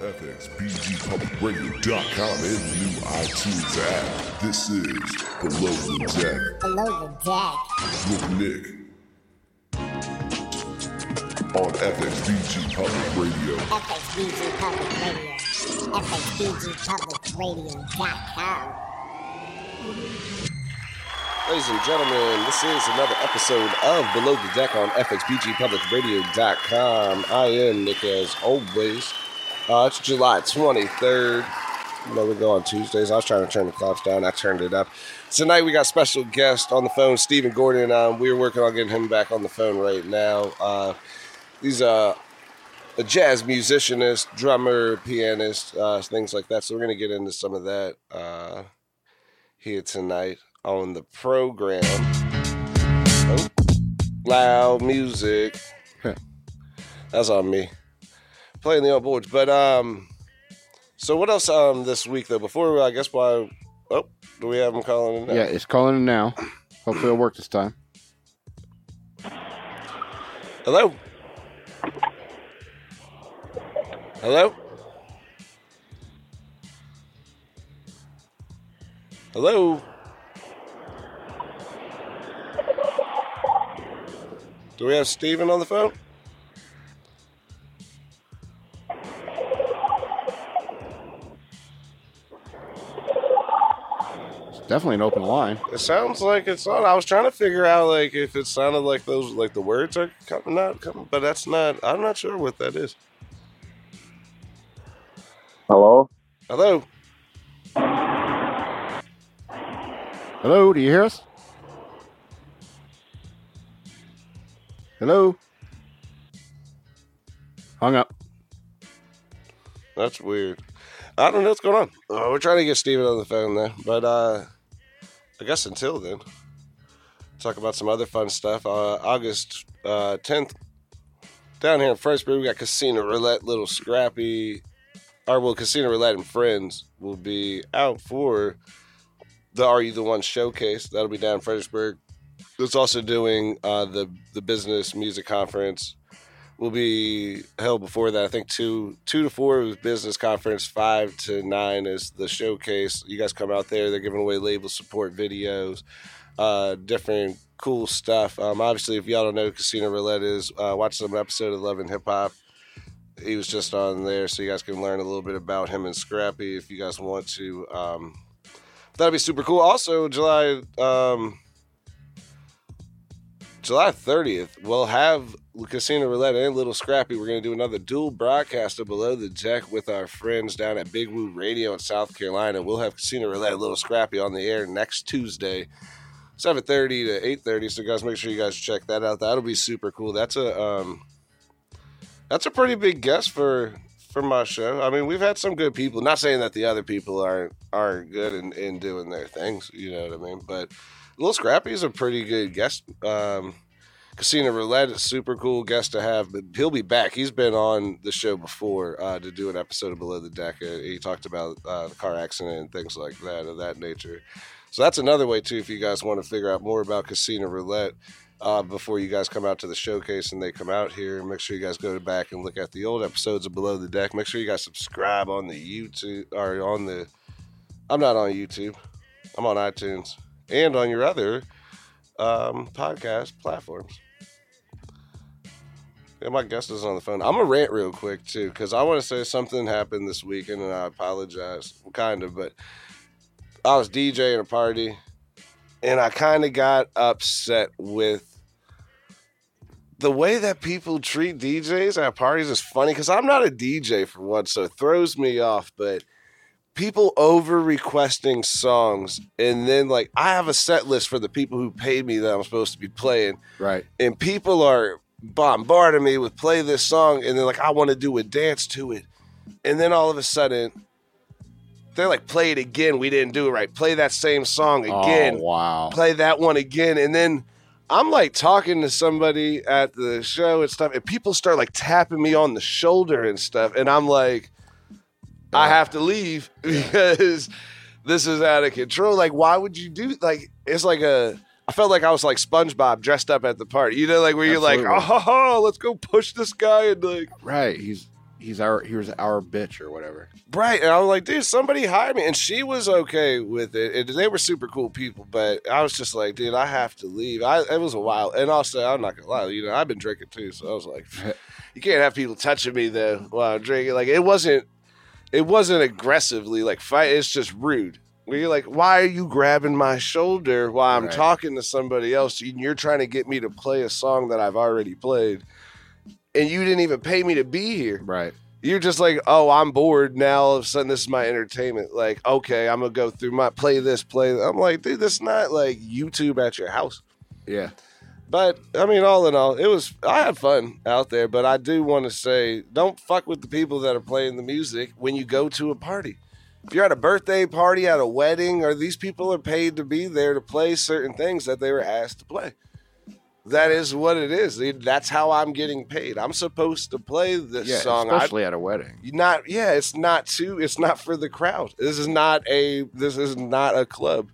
FXBGPublicRadio.com and the new iTunes app. This is Below the Deck Below the deck. with Nick on FXBG Public Radio. FXBG Public Radio. FXBGPublicRadio.com. Ladies and gentlemen, this is another episode of Below the Deck on FXBGPublicRadio.com. I am Nick, as always. Uh, it's July 23rd. You know, we go on Tuesdays. I was trying to turn the clocks down. I turned it up. Tonight, we got special guest on the phone, Stephen Gordon. Um, we're working on getting him back on the phone right now. Uh, he's uh, a jazz musicianist, drummer, pianist, uh, things like that. So we're going to get into some of that uh, here tonight on the program. Oh, loud music. That's on me. Playing the old boards. But um so what else um this week though? Before I guess why oh, do we have him calling in now? Yeah, it's calling in now. Hopefully it'll work this time. Hello? Hello? Hello? Do we have Steven on the phone? Definitely an open line. It sounds like it's on. I was trying to figure out like if it sounded like those like the words are coming out, coming, but that's not. I'm not sure what that is. Hello? Hello. Hello, do you hear us? Hello? Hung up. That's weird. I don't know what's going on. Uh, we're trying to get Steven on the phone there, but uh, I guess until then, talk about some other fun stuff. Uh, August uh, 10th, down here in Fredericksburg, we got Casino Roulette, Lil Scrappy, or well, Casino Roulette and Friends will be out for the Are You the One showcase. That'll be down in Fredericksburg. It's also doing uh, the the business music conference will be held before that. I think two two to four is business conference, five to nine is the showcase. You guys come out there. They're giving away label support videos, uh, different cool stuff. Um, obviously, if y'all don't know, Casino Roulette is uh, watch some episode of Love and Hip Hop. He was just on there, so you guys can learn a little bit about him and Scrappy if you guys want to. Um, that'd be super cool. Also, July. Um, July 30th, we'll have Casino Roulette and Lil Scrappy. We're going to do another dual broadcast of Below the Deck with our friends down at Big Woo Radio in South Carolina. We'll have Casino Roulette and Lil Scrappy on the air next Tuesday, 7.30 to 8.30. So, guys, make sure you guys check that out. That'll be super cool. That's a um, that's a pretty big guest for for my show. I mean, we've had some good people. Not saying that the other people aren't aren't good in, in doing their things. You know what I mean? But Lil Scrappy is a pretty good guest. Um, Casino Roulette is super cool guest to have, but he'll be back. He's been on the show before uh, to do an episode of Below the Deck. He talked about uh, the car accident and things like that of that nature. So that's another way too. If you guys want to figure out more about Casino Roulette uh, before you guys come out to the showcase and they come out here, make sure you guys go back and look at the old episodes of Below the Deck. Make sure you guys subscribe on the YouTube or on the. I'm not on YouTube. I'm on iTunes and on your other um, podcast platforms. Yeah, my guest is on the phone. I'm gonna rant real quick too, because I want to say something happened this weekend, and I apologize, kind of, but I was DJing a party, and I kind of got upset with the way that people treat DJs at parties. Is funny because I'm not a DJ for one, so it throws me off, but people over requesting songs and then like I have a set list for the people who paid me that I'm supposed to be playing. Right. and people are bombarding me with play this song and then like I want to do a dance to it. And then all of a sudden they're like play it again we didn't do it right. Play that same song oh, again. Oh, wow. play that one again. And then I'm like talking to somebody at the show and stuff and people start like tapping me on the shoulder and stuff and I'm like I have to leave because this is out of control. Like, why would you do like it's like a I felt like I was like SpongeBob dressed up at the party. You know, like where you're like, oh, let's go push this guy and like Right. He's he's our he was our bitch or whatever. Right. And I was like, dude, somebody hired me. And she was okay with it. And they were super cool people. But I was just like, dude, I have to leave. I, it was a while. And also, I'm not to lie, you know, I've been drinking too. So I was like, you can't have people touching me though while I'm drinking. Like, it wasn't, it wasn't aggressively like fight. It's just rude. Where you're like, why are you grabbing my shoulder while I'm Right. talking to somebody else? And you're trying to get me to play a song that I've already played. And you didn't even pay me to be here. Right. You're just like, oh, I'm bored now. All of a sudden, this is my entertainment. Like, okay, I'm gonna go through my play this, play. That. I'm like, dude, this is not like YouTube at your house. Yeah. But I mean, all in all, it was. I had fun out there. But I do want to say, don't fuck with the people that are playing the music when you go to a party. If you're at a birthday party, at a wedding, or these people are paid to be there to play certain things that they were asked to play. That is what it is. That's how I'm getting paid. I'm supposed to play this Yeah. song. I Especially at a wedding. not yeah it's not too it's not for the crowd this is not a this is not a club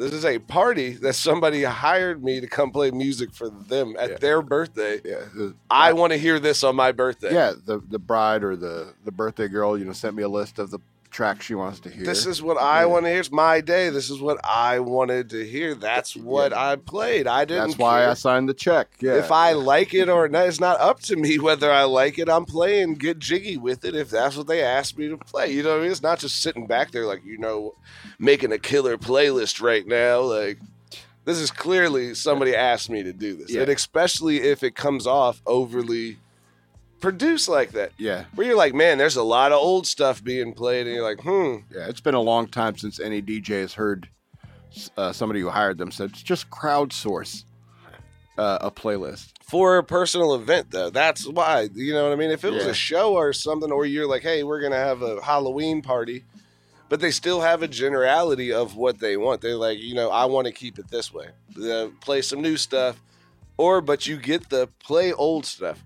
this is a party that somebody hired me to come play music for them at Yeah. their birthday Yeah. the- i want to hear this on my birthday Yeah. The the bride or the the birthday girl, you know, sent me a list of the tracks she wants to hear. this is what i Yeah. want to hear it's my day this is what i wanted to hear that's what i played i didn't That's why care. I signed the check. Yeah. If I like it or not, it's not up to me whether I like it. I'm playing, get jiggy with it if that's what they asked me to play. You know what I mean? It's not just sitting back there like, you know, making a killer playlist right now. Like, this is clearly somebody asked me to do this. Yeah. And especially if it comes off overly produced like that. yeah. Where you're like, man, there's a lot of old stuff being played. And you're like, hmm. Yeah, it's been a long time since any DJ has heard uh, somebody who hired them said just crowdsource uh, a playlist. for a personal event though that's why you know what i mean if it was a show or something or you're like hey we're gonna have a halloween party but they still have a generality of what they want they're like you know i want to keep it this way uh, play some new stuff or but you get the play old stuff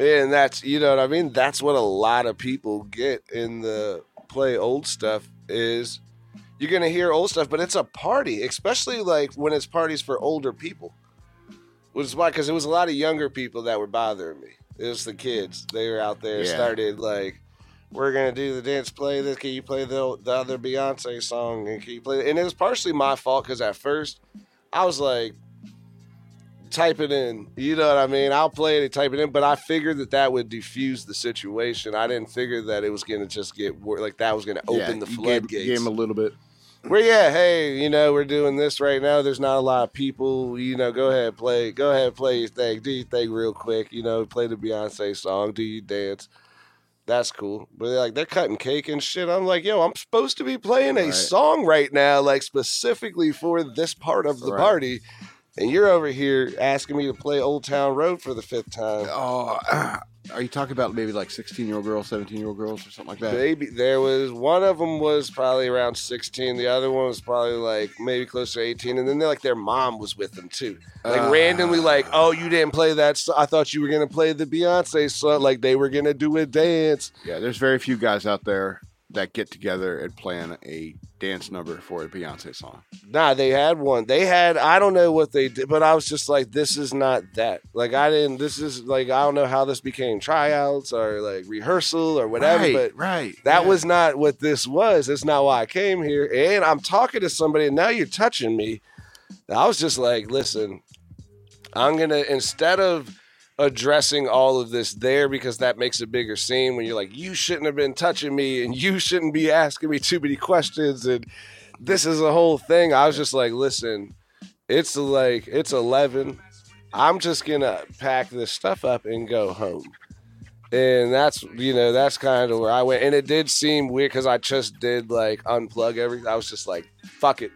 and that's you know what i mean that's what a lot of people get in the play old stuff is you're gonna hear old stuff but it's a party especially like when it's parties for older people which is why, because it was a lot of younger people that were bothering me. It was the kids. They were out there, Yeah. started like, we're gonna do the dance, play this. Can you play the the other Beyonce song? And can you play? And it was partially my fault because at first I was like, type it in. You know what I mean? I'll play it and type it in, but I figured that that would defuse the situation. I didn't figure that it was gonna just get wor- like that was gonna open yeah, the floodgates. him a little bit. Where yeah, hey, you know, we're doing this right now. There's not a lot of people. You know, go ahead, play. Go ahead, play your thing. Do your thing real quick. You know, play the Beyonce song. Do you dance. That's cool. But they're like they're cutting cake and shit. I'm like, yo, I'm supposed to be playing a Right. song right now, like specifically for this part of the Right. party, and you're over here asking me to play Old Town Road for the fifth time. Oh, are you talking about maybe like 16 year old girls, 17 year old girls, or something like that? Baby, there was one of them was probably around 16. The other one was probably like maybe close to 18. And then they're like their mom was with them too. Like Ah. randomly, like, oh, you didn't play that. So- I thought you were gonna play the Beyonce song. Like they were gonna do a dance. Yeah, there's very few guys out there that get together and plan a dance number for a Beyonce song. Nah, they had one. They had. I don't know what they did, but I was just like, this is not that. Like I didn't. This is like I don't know how this became tryouts or like rehearsal or whatever. right, But right. That yeah. was not what this was. That's not why I came here. And I'm talking to somebody, and now you're touching me. I was just like, listen, I'm going to, instead of addressing all of this there, because that makes a bigger scene when you're like, you shouldn't have been touching me, and you shouldn't be asking me too many questions, and this is a whole thing. I was just like, listen, it's like, it's 11. I'm just going to pack this stuff up and go home and that's you know that's kind of where I went, and it did seem weird because I just did like unplug everything. I was just like, "Fuck it,"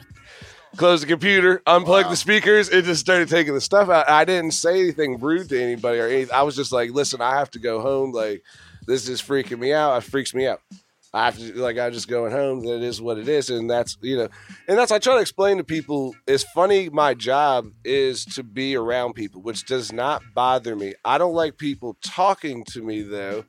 close the computer, unplug Wow. the speakers, and just started taking the stuff out. I didn't say anything rude to anybody or anything. I was just like, "Listen, I have to go home. Like, this is freaking me out. It freaks me out." I have to like I'm just going home. That is what it is, and that's you know, and that's I try to explain to people. It's funny. My job is to be around people, which does not bother me. I don't like people talking to me though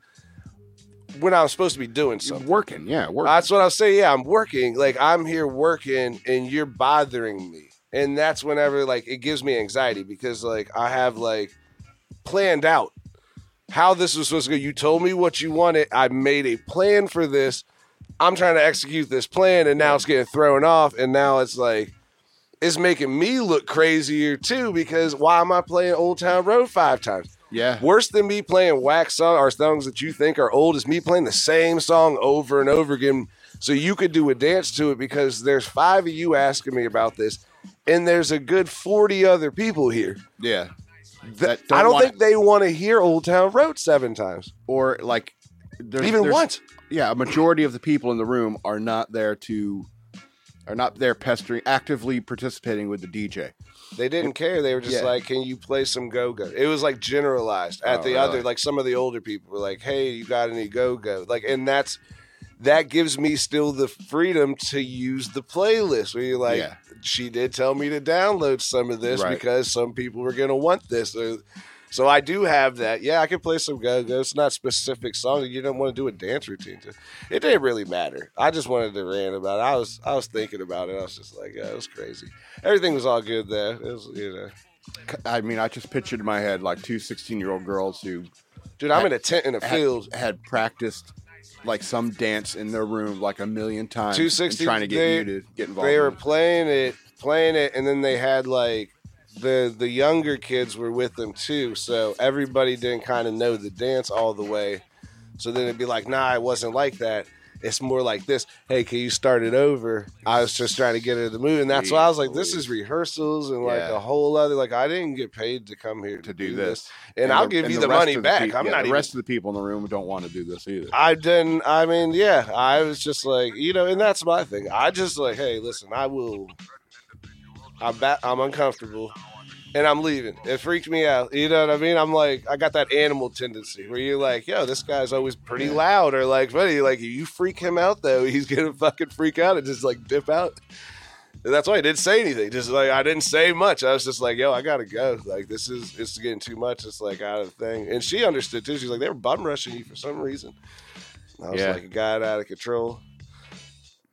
when I'm supposed to be doing something. working. Yeah, working. That's what I'll say. Yeah, I'm working. Like I'm here working, and you're bothering me, and that's whenever like it gives me anxiety because like I have like planned out how this was supposed to go. You told me what you wanted. I made a plan for this. I'm trying to execute this plan, and now it's getting thrown off. And now it's like it's making me look crazier too because why am I playing Old Town Road five times? Yeah. Worse than me playing wax song or songs that you think are old is me playing the same song over and over again. So you could do a dance to it because there's five of you asking me about this, and there's a good forty other people here. Yeah. That, don't I don't want- think they want to hear Old Town Road seven times, Or like there's, even there's- once. Yeah, a majority of the people in the room are not there to are not there pestering actively participating with the DJ. They didn't care. They were just Yeah. like, "Can you play some go go?" It was like generalized. At Oh, the really? other, like some of the older people were like, "Hey, you got any go go?" Like, and that's that gives me still the freedom to use the playlist. Where you're like, Yeah. she did tell me to download some of this Right. because some people were gonna want this. So, so I do have that. Yeah, I can play some go go. It's not specific songs. You don't want to do a dance routine to. It didn't really matter. I just wanted to rant about it. I was I was thinking about it. I was just like, oh, yeah, it was crazy. Everything was all good there. It was, you know. I mean, I just pictured in my head like two 16 year old girls who Dude, I'm in a tent in a had, field. had practiced like some dance in their room like a million times, 260 and trying to get they- you to get involved. They were playing it, playing it, and then they had like the the younger kids were with them too. So everybody didn't kind of know the dance all the way. So then it'd be like, nah, it wasn't like that. It's more like this. Hey, can you start it over? I was just trying to get her to move, and that's why I was like, this is rehearsals and like Yeah. a whole other. Like I didn't get paid to come here to do this, and, I'll the- give and you the, rest money back. I'm yeah, not the even rest of the people in the room don't want to do this either. I didn't. I mean, yeah, I was just like, you know, and that's my thing. I just like, hey, listen, I will. I'm ba- I'm uncomfortable, and I'm leaving. It freaked me out. You know what I mean? I'm like, I got that animal tendency where you're like, yo, this guy's always pretty loud, or like, buddy, like you freak him out though, he's gonna fucking freak out and just like dip out. And that's why I didn't say anything. Just like I didn't say much. I was just like, yo, I gotta go. Like this is it's getting too much. It's like out of the thing. And she understood too. She's like, they were bum rushing you for some reason. I was Yeah. like, it got out of control.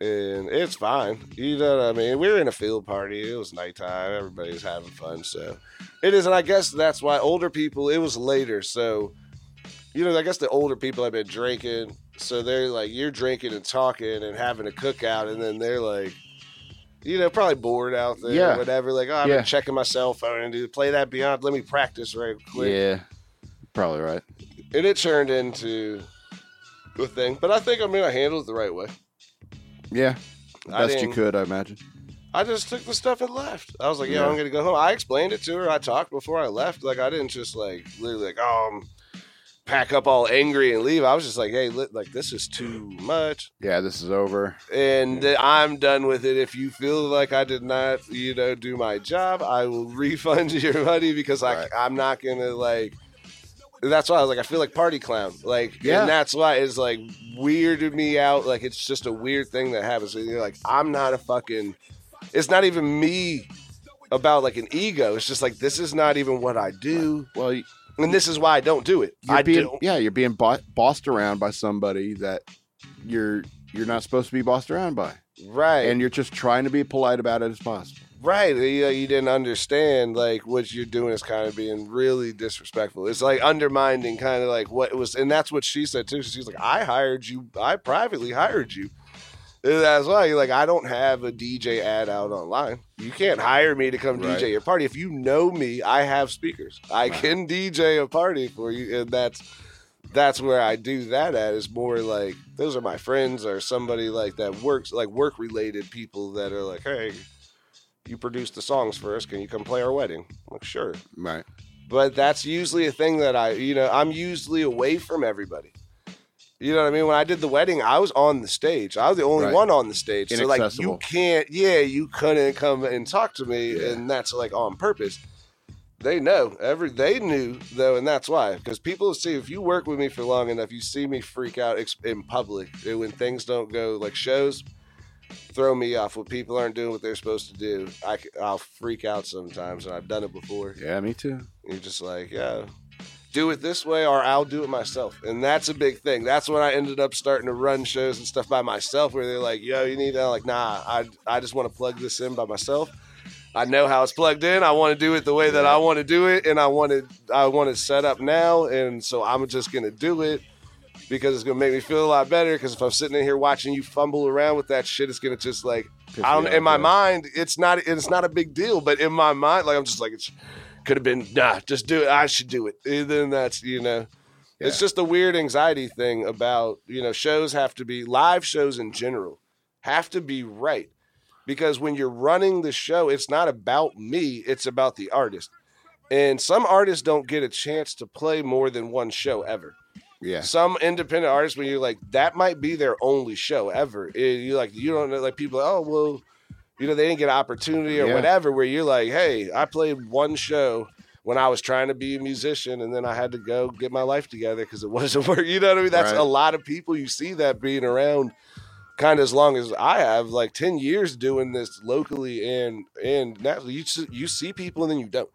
And it's fine. You know what I mean? We were in a field party. It was nighttime. Everybody was having fun. So it is. And I guess that's why older people, it was later. So, you know, I guess the older people have been drinking. So they're like, you're drinking and talking and having a cookout. And then they're like, you know, probably bored out there Yeah. or whatever. Like, oh, I've Yeah. been checking my cell phone and do play that beyond. Let me practice right quick. yeah, probably right. And it turned into a thing. But I think I mean I handled it the right way. Yeah, I best you could, I imagine. I just took the stuff and left. I was like, yeah, Yeah. I'm gonna go home. I explained it to her. I talked before I left. Like I didn't just like literally like, um pack up all angry and leave. I was just like, hey, li- like this is too much, Yeah, this is over. and I'm done with it. If you feel like I did not, you know, do my job, I will refund your money because I Right. I'm not gonna like. That's why I was like, I feel like party clown. Like, Yeah. and that's why it's like weirded me out. Like, it's just a weird thing that happens. And you're like, I'm not a fucking. It's not even me about like an ego. It's just like this is not even what I do, Well, y- and this is why I don't do it. I being don't. yeah, you're being bo- bossed around by somebody that you're you're not supposed to be bossed around by, Right. and you're just trying to be polite about it as possible. Right. You, uh, you didn't understand like what you're doing is kind of being really disrespectful. It's like undermining kind of like what it was and that's what she said too. She's like, I hired you I privately hired you. And that's why you're like, I don't have a DJ ad out online. You can't hire me to come Right. DJ your party. If you know me, I have speakers. I Right. can DJ a party for you. And that's that's where I do that at is more like those are my friends or somebody like that works like work related people that are like, hey, you produce the songs for us. Can you come play our wedding? I'm like, sure. Right. But that's usually a thing that I, you know, I'm usually away from everybody. You know what I mean? When I did the wedding, I was on the stage. I was the only Right. one on the stage. So like you can't, yeah, you couldn't come and talk to me, Yeah. and that's like on purpose. They know every they knew though, and that's why because people see if you work with me for long enough, you see me freak out in public when things don't go like shows. Throw me off when people aren't doing what they're supposed to do. I, I'll freak out sometimes, and I've done it before. Yeah, me too. You're just like, yeah, do it this way or I'll do it myself. And that's a big thing. That's when I ended up starting to run shows and stuff by myself where they're like, yo, you need that. I'm like, nah, I, I just want to plug this in by myself. I know how it's plugged in. I want to do it the way that I want to do it, and I want it. I want it set up now, and so I'm just gonna do it because it's gonna make me feel a lot better. Because if I'm sitting in here watching you fumble around with that shit, it's gonna just like Piss I don't. In my yeah. mind, it's not. It's not a big deal, but in my mind, like I'm just like it's could have been. Nah, just do it. I should do it. And then that's you know. It's just a weird anxiety thing about you know shows have to be live shows in general have to be right because when you're running the show it's not about me it's about the artist and some artists don't get a chance to play more than one show ever Yeah. some independent artists when you're like that might be their only show ever It- you like you don't know like people oh well you know they didn't get an opportunity or Yeah. whatever where you're like hey i played one show when i was trying to be a musician and then i had to go get my life together because it wasn't work you know what i mean that's Right. a lot of people you see that being around kind of as long as i have like 10 years doing this locally and and nationally you, you see people and then you don't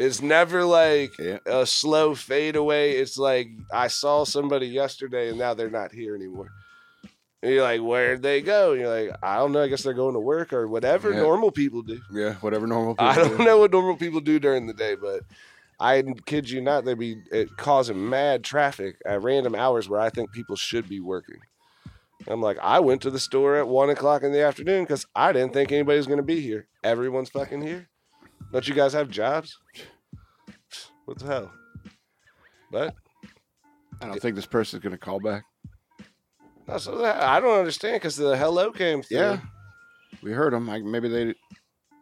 it's never like Yeah. a slow fade away. It's like I saw somebody yesterday and now they're not here anymore. And you're like, where'd they go? And you're like, I don't know. I guess they're going to work or whatever Yeah. normal people do. Yeah. Whatever normal. People I don't do. know what normal people do during the day, but I kid you not, they'd be causing mad traffic at random hours where I think people should be working. I'm like, I went to the store at one o'clock in the afternoon because I didn't think anybody was going to be here. Everyone's fucking here. Don't you guys have jobs? What the hell? But I don't think this person's gonna call back. no, so that- I don't understand because the hello came through. Yeah. We heard them. Like maybe they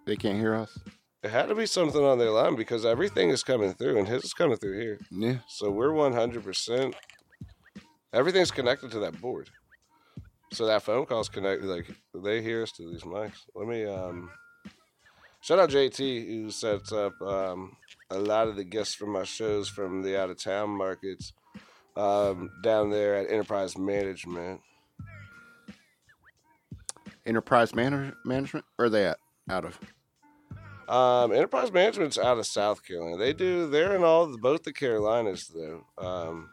they can't hear us. It had to be something on their line because everything is coming through and his is coming through here. Yeah. So we're 100%. Everything's connected to that board. So that phone call's connected. Like they hear us through these mics. Let me um, shout out JT who sets up um, a lot of the guests from my shows from the out of town markets um, down there at Enterprise Management. Enterprise manage- management. Where are they at? Out of. Um, Enterprise Management's out of South Carolina. They do. They're in all the, both the Carolinas though. Um,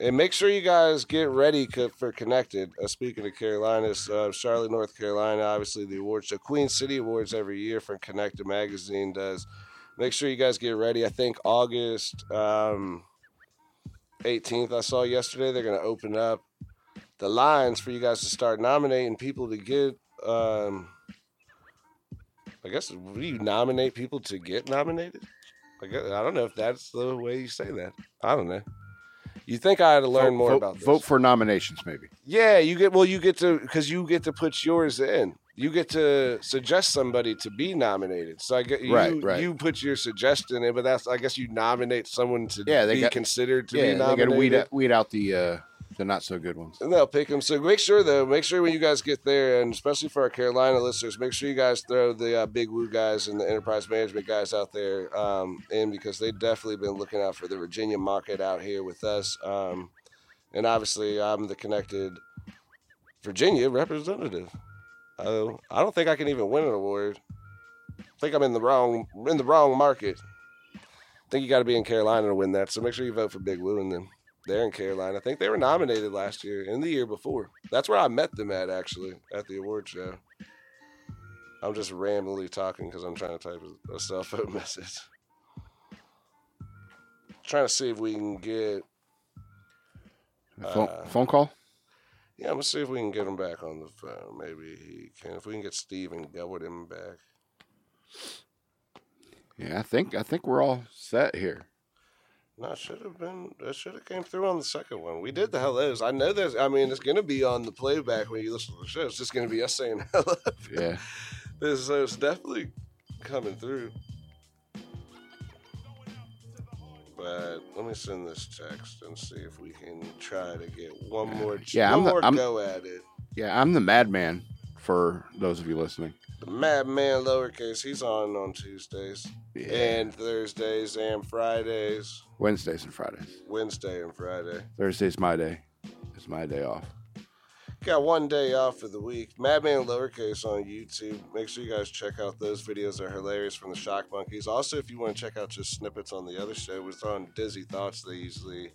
and make sure you guys get ready for Kennected. Uh, speaking of Carolinas, uh, Charlotte, North Carolina, obviously the awards show, Queen City Awards every year from Kennected Magazine does. Make sure you guys get ready. I think August um, 18th. I saw yesterday they're going to open up the lines for you guys to start nominating people to get. Um, I guess do you nominate people to get nominated? I, guess, I don't know if that's the way you say that. I don't know. You think I had to learn vote, more vote, about this? Vote for nominations, maybe. Yeah, you get well. You get to because you get to put yours in. You get to suggest somebody to be nominated. So I get you. Right, right. You put your suggestion in, but that's I guess you nominate someone to Yeah, they be got- considered to yeah, be they got nominated. to weed out, weed out the uh, the not so good ones. And they'll pick them. So make sure though, make sure when you guys get there, and especially for our Carolina listeners, make sure you guys throw the uh, big woo guys and the enterprise management guys out there um, in because they've definitely been looking out for the Virginia market out here with us. Um, and obviously, I'm the Kennected Virginia representative. Uh, I don't think I can even win an award. I think I'm in the wrong in the wrong market. I think you got to be in Carolina to win that. So make sure you vote for Big Woo and them. They're in Carolina. I think they were nominated last year and the year before. That's where I met them at, actually, at the award show. I'm just randomly talking because I'm trying to type a, a cell phone message. Trying to see if we can get. phone, Uh, phone call. Yeah, I'm gonna see if we can get him back on the phone. Maybe he can. If we can get Steve and him back. Yeah, I think I think we're all set here. No, it should have been. It should have came through on the second one. We did the hellos. I know there's. I mean, it's gonna be on the playback when you listen to the show. It's just gonna be us saying hello. Yeah. This- so it's definitely coming through. But let me send this text and see if we can try to get one more. Yeah, one I'm the- more I'm- go at it. Yeah, I'm the madman for those of you listening. The Madman lowercase. He's on on Tuesdays Yeah. and Thursdays and Fridays. Wednesdays and Fridays. Wednesday and Friday. Thursday's my day. It's my day off. Got one day off for the week. Madman Lowercase on YouTube. Make sure you guys check out those videos. They're hilarious from the Shock Monkeys. Also, if you want to check out just snippets on the other show, it's on Dizzy Thoughts. They usually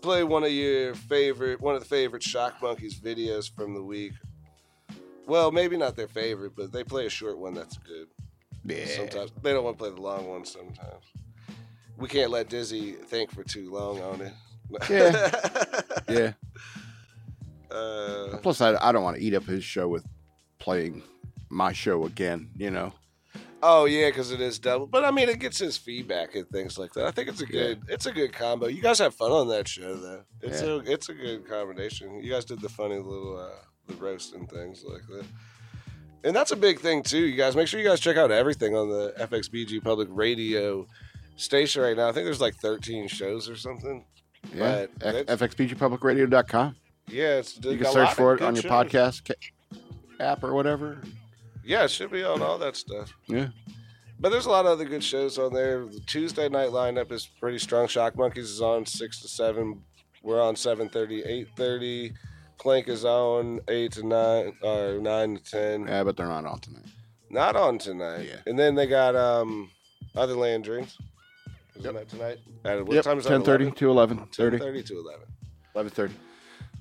play one of your favorite, one of the favorite Shock Monkeys videos from the week. Well, maybe not their favorite, but they play a short one that's good. Yeah. Sometimes they don't want to play the long ones. Sometimes we can't let Dizzy think for too long on it. Yeah. Yeah. uh, Plus, I, I don't want to eat up his show with playing my show again. You know. oh yeah, because it is double. But I mean, it gets his feedback and things like that. I think it's a Yeah. good, it's a good combo. You guys have fun on that show though. It's Yeah. a, it's a good combination. You guys did the funny little, uh, the roast and things like that. And that's a big thing too, you guys. Make sure you guys check out everything on the FXBG Public Radio station right now. I think there's like 13 shows or something. Yeah. F- FXBGPublicRadio.com. Yeah, it's You can search for it on your podcast ca- app or whatever. Yeah, it should be on all that stuff. Yeah. But there's a lot of other good shows on there. The Tuesday night lineup is pretty strong. Shock Monkeys is on six to seven. We're on 7:30, 8:30. Clank is on eight to nine, or nine to ten. Yeah, but they're not on tonight. Not on tonight. Yeah. And then they got um other land dreams. Isn't Yep. that tonight? At what Yep. time is that? 10:30 to 11:30. 10:30 to 11. 11:30.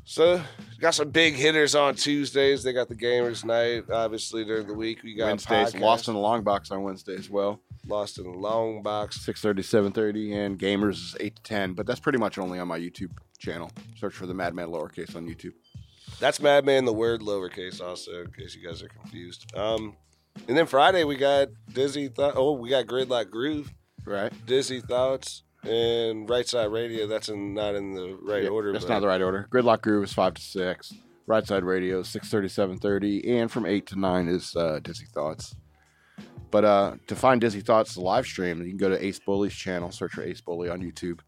So got some big hitters on Tuesdays. They got the gamers night. Obviously during the week we got Wednesdays. Lost in the long box on Wednesday as well. Lost in the long box. 6:30, 7:30, and Gamers is 8 to 10. But that's pretty much only on my YouTube channel. Search for the Madman lowercase on YouTube. That's Madman, the word lowercase, also, in case you guys are confused. Um, and then Friday we got Dizzy. Th- oh, we got Gridlock Groove, Right. Dizzy Thoughts, and Right Side Radio. That's in, not in the right Yeah, order. That's but not the right order. Gridlock Groove is 5 to 6. Right Side Radio, 6.30, 7.30. And from 8 to 9 is uh, Dizzy Thoughts. But uh, to find Dizzy Thoughts live stream, you can go to Ace Bully's channel. Search for Ace Bully on YouTube.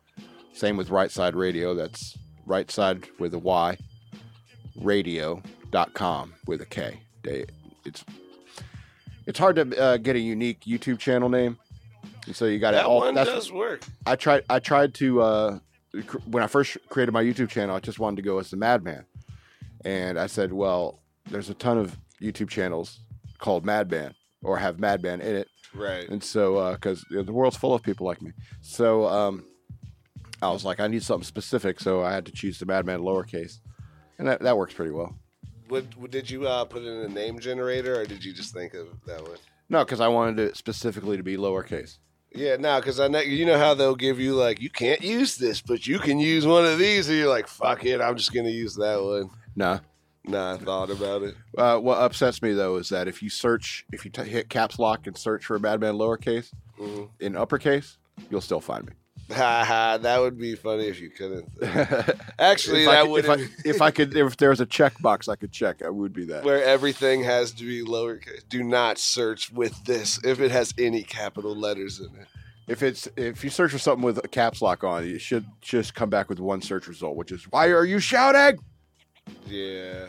Same with Right Side Radio. That's right side with a Y, radio.com with a K. They, it's it's hard to uh, get a unique YouTube channel name. And so you got to That all one does work. I tried. I tried to uh, cr- when I first created my YouTube channel. I just wanted to go as the Madman, and I said, "Well, there's a ton of YouTube channels called Madman or have Madman in it, Right. and so because the world's full of people like me, so um, I was like, I need something specific, so I had to choose the Madman lowercase, and that, that works pretty well. Would- did you uh, put in a name generator, or did you just think of that one? No, because I wanted it specifically to be lowercase. Yeah, no, because I know you know how they'll give you like you can't use this, but you can use one of these, and you're like, fuck it, I'm just gonna use that one. Nah. Nah, I thought about it. Uh, what upsets me though is that if you search, if you t- hit caps lock and search for Madman lowercase Mhm. in uppercase, you'll still find me. Ha ha, that would be funny if you couldn't. Actually, if, I that could, would if, I, if I could, if there was a checkbox I could check, I would be that. where everything has to be lowercase. Do not search with this if it has any capital letters in it. If it's if you search for something with a caps lock on, it should just come back with one search result, which is "Why are you shouting?" Yeah.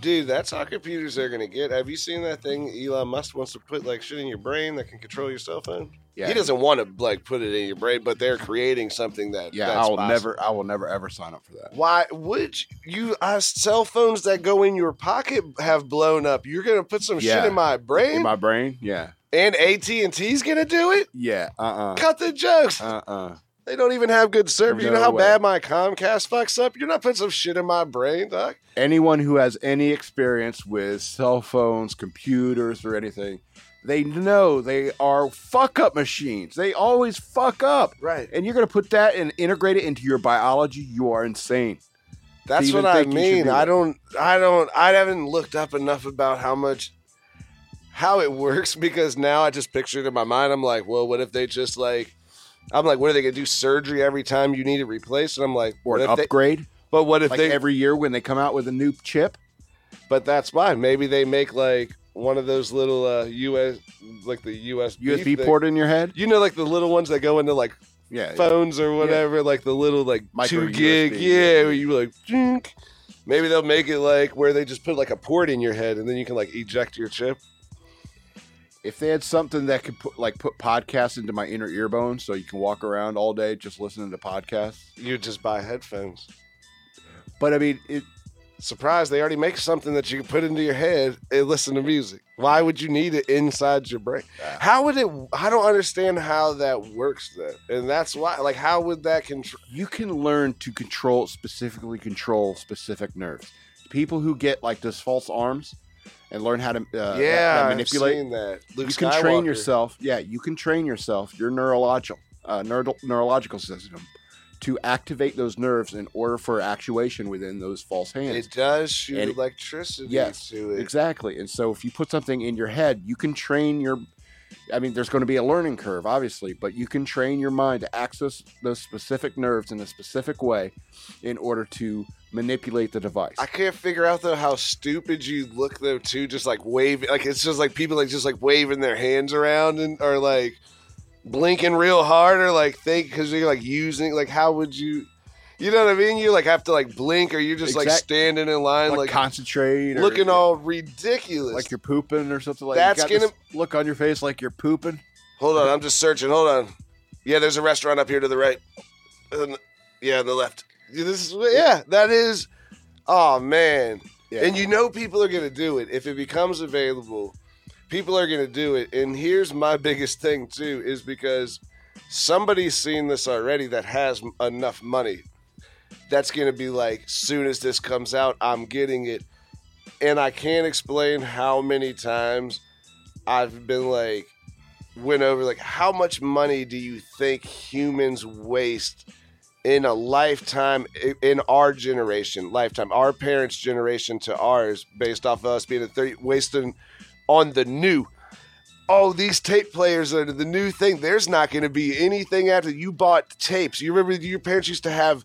Dude, that's how computers are gonna get. Have you seen that thing Elon Musk wants to put like shit in your brain that can control your cell phone? Yeah, He doesn't want to like put it in your brain, but they're creating something that Yeah, that's I will possible. never, I will never ever sign up for that. Why would you? Uh, cell phones that go in your pocket have blown up. You're gonna put some Yeah. shit in my brain, In my brain, yeah, and AT and T's gonna do it. yeah, uh-uh Cut the jokes. uh, uh, uh. They don't even have good service. you know how way. bad my Comcast fucks up. You're not putting some shit in my brain, dog. Anyone who has any experience with cell phones, computers, or anything, they know they are fuck up machines. They always fuck up. Right. And you're gonna put that and integrate it into your biology. You are insane. That's what I think you should mean. do I don't. I don't. I haven't looked up enough about how much. How it works because now I just pictured in my mind. I'm like, well, what if they just like, I'm like, what are they gonna do surgery every time you need it replaced? And I'm like, Or what an if they, upgrade, but what if like they? every year when they come out with a new chip. but that's fine. Maybe they make like one of those little uh US, like the USB USB thing. port in your head. You know, like the little ones that go into like Yeah, phones or whatever, like the little like Micro two gig, USB. yeah, where you like. "Jink." Maybe they'll make it like where they just put like a port in your head and then you can like eject your chip. if they had something that could put like put podcasts into my inner ear bones, so you can walk around all day just listening to podcasts. you'd just buy headphones. But I mean, it, Surprise! They already make something that you can put into your head and listen to music. Why would you need it inside your brain? How would it? I don't understand how that works. Then, and that's why. Like, how would that control? you can learn to control specifically control specific nerves. People who get like those false arms and learn how to uh, yeah, manipulate. that. Luke you can train yourself. Yeah, you can train yourself, your neurological uh, neuro- neurological system, to activate those nerves in order for actuation within those false hands. It does shoot And it- electricity Yes, to it. Exactly. And so if you put something in your head, you can train your I mean, there's going to be a learning curve, obviously, but you can train your mind to access those specific nerves in a specific way in order to manipulate the device. I can't figure out though how stupid you look though too. Just like waving, like it's just like people like just like waving their hands around and are like blinking real hard or like think because you're like using like how would you, you know what I mean? You like have to like blink or you're just like standing in line like, like, concentrate, or, looking all ridiculous. like you're pooping or something like. That. That's gonna- look on your face like you're pooping. Hold on, I'm just searching. Hold on. Yeah, there's a restaurant up here to the right. And, yeah, on the left. This is yeah, that is. Oh man. Yeah. And you know people are gonna do it if it becomes available. People are gonna do it. And here's my biggest thing too is because somebody's seen this already that has enough money. That's gonna be like, soon as this comes out, I'm getting it. And I can't explain how many times I've been like, went over like, how much money do you think humans waste in a lifetime in our generation, lifetime, our parents' generation to ours, based off of us being a 30, wasting on the new. Oh, these tape players are the new thing. There's not going to be anything after you bought tapes. You remember your parents used to have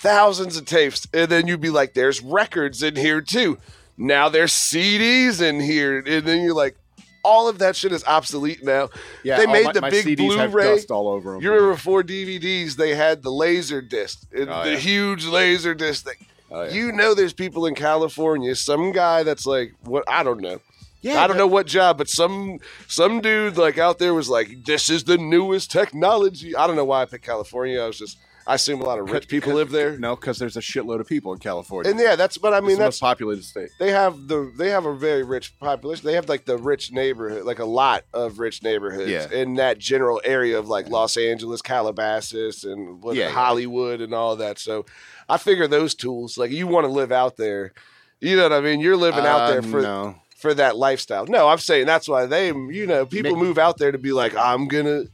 thousands of tapes, and then you'd be like, "There's records in here too." Now there's CDs in here, and then you're like, all of that shit is obsolete now. Yeah, they made my- the my big CDs have Blu-ray. dust all over them. You remember before DVDs, they had the laser disc, and Oh, the yeah. huge laser disc thing. Oh, yeah. You know, there's people in California, some guy that's like, what I don't know. Yeah, I don't know what job, but some some dude like out there was like, "This is the newest technology." I don't know why I picked California. I was just, I assume a lot of rich people live there, No, because there's a shitload of people in California. and yeah, that's. But I mean, mean, the that's most populated state. they have the they have a very rich population. They have like the rich neighborhood, like a lot of rich neighborhoods Yeah. in that general area of like Los Angeles, Calabasas, and what, Yeah, yeah. Hollywood and all that. So I figure those tools, like you want to live out there. You know what I mean? You're living out Uh, there for no. For that lifestyle. No, I'm saying that's why they, you know, people move out there to be like, I'm gonna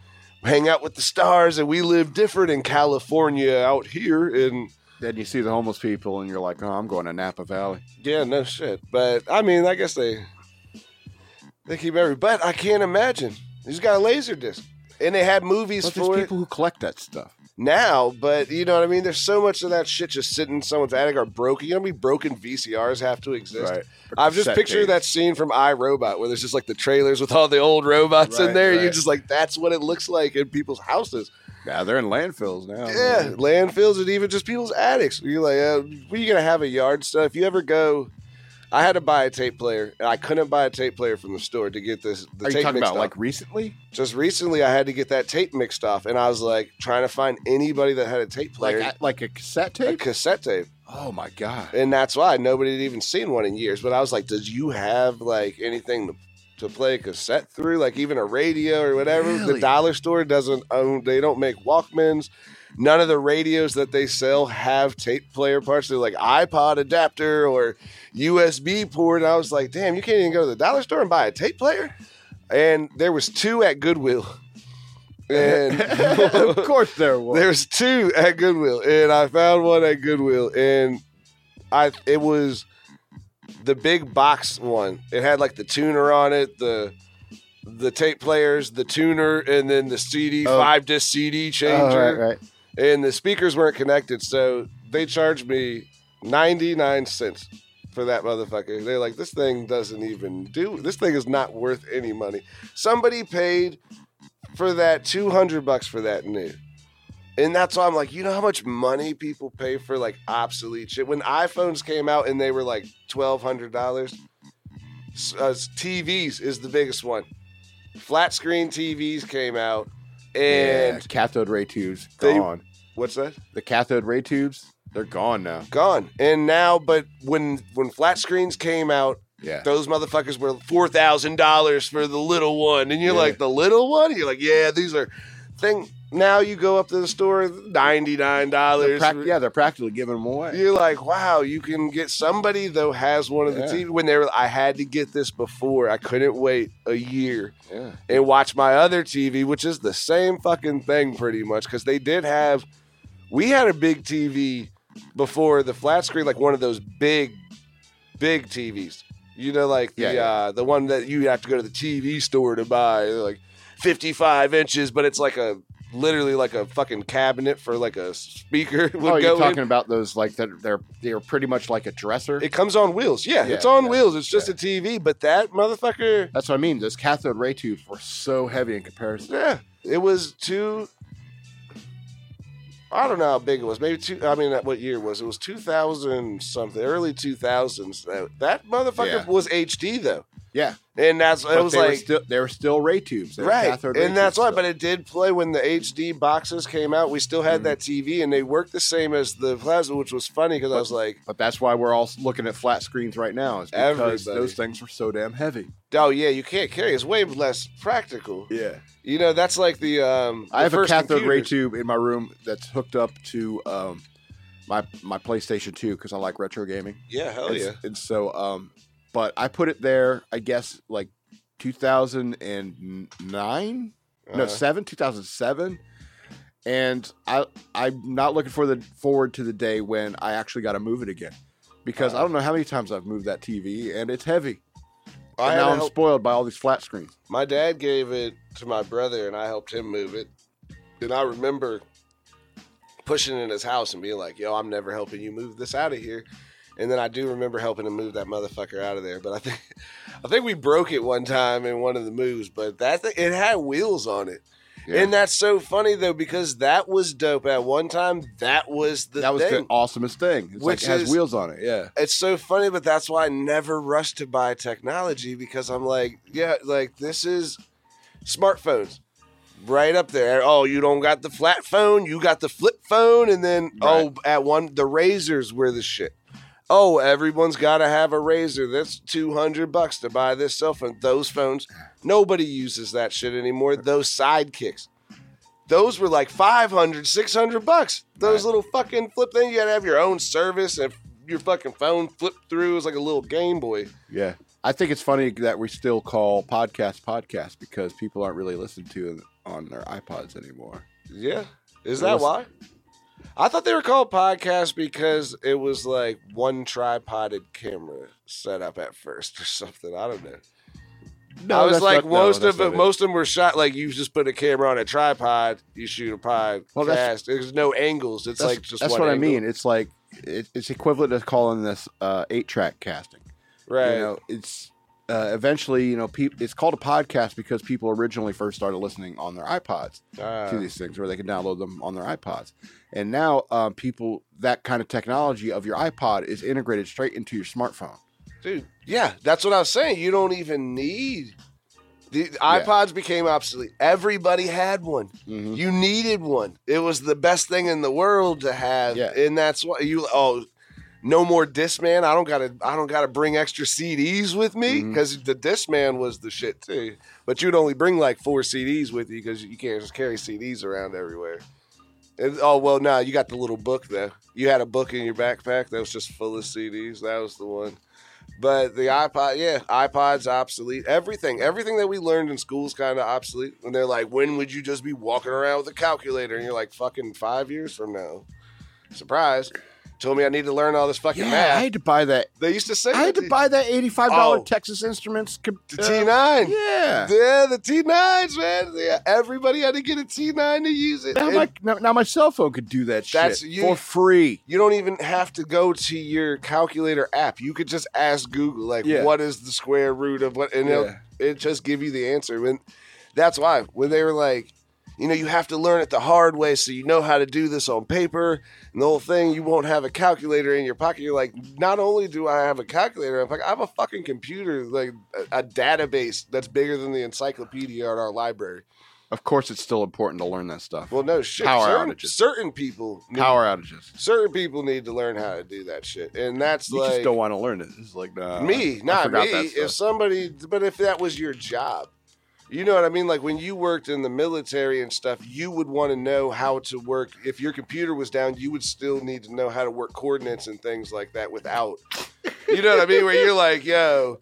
hang out with the stars, and we live different in California out here, and Then you see the homeless people, and you're like, "Oh, I'm going to Napa Valley." yeah, no shit. But I mean, I guess they they keep every. But I can't imagine he's got a laser disc, and they had movies But there's for it people who collect that stuff. Now. But you know what I mean? There's so much of that shit just sitting in someone's attic or broken. You know how many broken VCRs have to exist? Right. I've just pictured that scene from iRobot where there's just like the trailers with all the old robots in Right, there. You're just like, that's what it looks like in people's houses. Yeah, they're in landfills now. Yeah, landfills and even just people's attics. You're like, uh, were you gonna have a yard stuff? If you ever go, I had to buy a tape player, and I couldn't buy a tape player from the store to get this. The Are you tape talking mixed about off. like recently? just recently? I had to get that tape mixed off, and I was like trying to find anybody that had a tape Like player, like a cassette tape? a tape? cassette tape. Oh my god! and that's why nobody had even seen one in years. But I was like, "Does you have like anything to, to play a cassette through, like even a radio or whatever?" The dollar store doesn't own; they don't make Walkmans. None of the radios that they sell have tape player parts. They're like iPod adapter or USB port. And I was like, "Damn, you can't even go to the dollar store and buy a tape player." And there was two at Goodwill, and of course there was. there's two at Goodwill, and I found one at Goodwill, and I it was the big box one. It had like the tuner on it, the the tape players, the tuner, and then the CD Oh. five disc CD changer, Oh, right, right. And the speakers weren't connected, so they charged me ninety nine cents for that motherfucker. They're like, this thing doesn't even do. This thing is not worth any money. Somebody paid for that two hundred bucks for that new. And that's why I'm like, you know how much money people pay for like obsolete shit. When iPhones came out and they were like twelve hundred dollars, uh, TVs is the biggest one. Flat screen TVs came out, and yeah, cathode ray tubes gone. What's that? the cathode ray tubes, they're gone now. Gone. And now, but when when flat screens came out, Yeah. those motherfuckers were four thousand dollars for the little one, and you're Yeah. like, the little one? You're like, yeah, these are thing. Now you go up to the store, ninety nine dollars. prac- yeah, they're practically giving them away. You're like, wow, you can get somebody though has one of the Yeah. TV when they were. I had to get this before. I couldn't wait a year Yeah. and watch my other TV, which is the same fucking thing pretty much because they did have. We had a big TV before the flat screen, like one of those big, big TVs. You know, like the Yeah, yeah. Uh, the one that you have to go to the TV store to buy, They're like fifty five inches, but it's like a literally like a fucking cabinet for like a speaker would Oh, you're talking in. about those like that? They're they're pretty much like a dresser. It comes on wheels. Yeah, Yeah, it's on wheels. It's just a TV, but that motherfucker. That's what I mean. Those cathode ray tubes were so heavy in comparison. Yeah, it was two. I don't know how big it was. Maybe two. I mean, what year it was it? Was two thousand something, early two thousands. That motherfucker Yeah. was HD though, Yeah, and that's but it was they were like still they were still ray tubes. They right, and that's why. still. But it did play when the HD boxes came out. We still had Mhm. that TV, and they worked the same as the plasma, which was funny because I was like, But that's why we're all looking at flat screens right now, is because Everybody. those things were so damn heavy. oh yeah, you can't carry. It's way less practical. Yeah, You know, that's like the. um I the have a cathode ray tube in my room that's hooked up to um, my my PlayStation 2 because I like retro gaming. Yeah, hell and, yeah. and so, um, but I put it there, I guess, like 2009, no Uh-huh. seven, 2007, and I I'm not looking for the forward to the day when I actually got to move it again, because I Uh-huh. don't know how many times I've moved that TV and it's heavy. I and now I'm help- spoiled by all these flat screens. My dad gave it to my brother, and I helped him move it. And I remember pushing in his house and being like, "Yo, I'm never helping you move this out of here." And then I do remember helping him move that motherfucker out of there. But I think, I think we broke it one time in one of the moves. But that thing, it had wheels on it, Yeah. and that's so funny though because that was dope at one time. That was the that was thing. the awesomest thing. It's Which like it has is- wheels on it. Yeah. it's so funny, but that's why I never rush to buy technology because I'm like, yeah, like this is smartphones right up there. Oh, you don't got the flat phone, you got the flip phone, and then oh, at one the razors were the shit. Oh, everyone's got to have a razor. That's two hundred bucks to buy this cell phone. Those phones, nobody uses that shit anymore. Those sidekicks. Those were like 500, 600 bucks. Those Right. little fucking flip things. You gotta have your own service and your fucking phone flip through. It was like a little Game Boy. Yeah. I think it's funny that we still call podcast podcast because people aren't really listened to on their iPods anymore. Yeah. Is that why? I thought they were called podcasts because it was like one tripoded camera set up at first or something. I don't know. No, I was like, not- most that's of not most of them were shot like you just put a camera on a tripod, you shoot a podcast. Well, There's no angles. It's like just that's what I mean. It's like it, it's equivalent to calling this uh, eight track casting. right? You know, it's uh, eventually you know peop it's called a podcast because people originally first started listening on their iPods Ah. to these things where they can download them on their iPods. And now um, people that kind of technology of your iPod is integrated straight into your smartphone. Dude, yeah, that's what I was saying. You don't even need the iPods became obsolete. Everybody had one. Mhm. You needed one. It was the best thing in the world to have. Yeah. And that's what you oh no more Discman. I don't gotta I don't gotta bring extra CDs with me mm-hmm. because the Discman was the shit too. But you'd only bring like four CDs with you because you can't just carry CDs around everywhere. And, oh well, no, you got the little book though. You had a book in your backpack that was just full of CDs. That was the one. But the iPod, yeah, iPod's obsolete. Everything, everything that we learned in school is kind of obsolete. And they're like, when would you just be walking around with a calculator? And you're like, fucking five years from now. Surprise. Told me I need to learn all this fucking Yeah, math. I had to buy that. they used to say I had to buy that eighty-five dollar Oh. Texas Instruments. uh, T9. Yeah. Yeah, the T9s, man. Yeah, everybody had to get a T9 to use it. Now And my, now, now my cell phone could do that That's- shit you- for free. you don't even have to go to your calculator app. You could just ask Google, like, Yeah. what is the square root of what? And it'll Yeah. it just give you the answer. And that's why when they were like, you know, you have to learn it the hard way so you know how to do this on paper and the whole thing. You won't have a calculator in your pocket. You're like, not only do I have a calculator, I'm like, I have a fucking computer, like a, a database that's bigger than the encyclopedia at our library. Of course, it's still important to learn that stuff. Well, no shit. Power certain, outages. certain people, need, Power outages. certain people need to learn how to do that shit, and that's You like just don't want to learn it. It's like nah, me, I not forgot me. that If somebody, but if that was your job, You know what I mean? Like when you worked in the military and stuff, you would want to know how to work. If your computer was down, you would still need to know how to work coordinates and things like that without. You know what I mean? Where you're like, yo,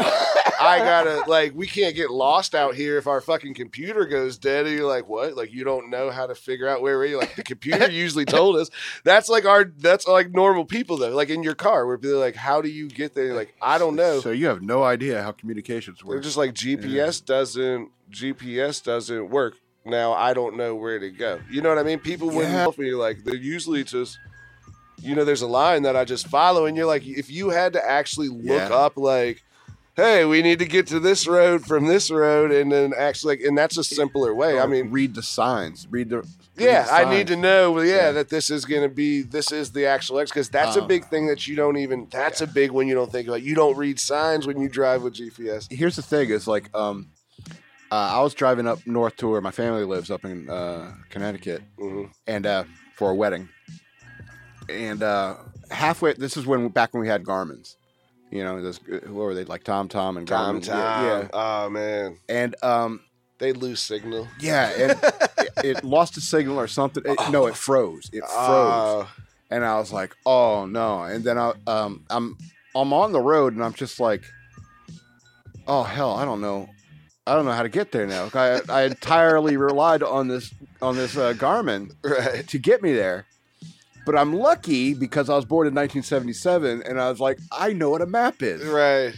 I gotta like, we can't get lost out here if our fucking computer goes dead. And you're like, what? Like you don't know how to figure out where we're like the computer usually told us. That's like our that's like normal people though. Like in your car, where they're like, how do you get there? You're like, I don't know. So you have no idea how communications They're work. just like GPS doesn't GPS doesn't work. Now I don't know where to go. You know what I mean? People wouldn't Yeah. help me. Like they're usually just, you know, there's a line that I just follow, and you're like, if you had to actually look Yeah. up, like, hey, we need to get to this road from this road, and then actually, like, and that's a simpler way. I mean, read the signs. Read the. read yeah, the I need to know. well, Yeah, Yeah. that this is going to be this is the actual X because that's a Uh, big thing that you don't even. That's a big one you don't think about. You don't read signs when you drive with GPS. Here's the thing: is like, um, uh, I was driving up north to where my family lives, up in uh, Connecticut, hmm and uh, for a wedding. And uh, halfway, this is when back when we had Garmin's. You know, this, what were they like? Tom Tom and Tom Garmin. Tom. Yeah, yeah. Oh man, And um, they lose signal. yeah, and it, it lost a signal or something. It, no, it froze. It froze. Oh, and I was like, "Oh no!" And then I, um, I'm, I'm on the road, and I'm just like, "Oh hell, I don't know, I don't know how to get there now." I, I entirely relied on this, on this uh, Garmin right. to get me there. But I'm lucky because I was born in 1977, and I was like, I know what a map is. Right.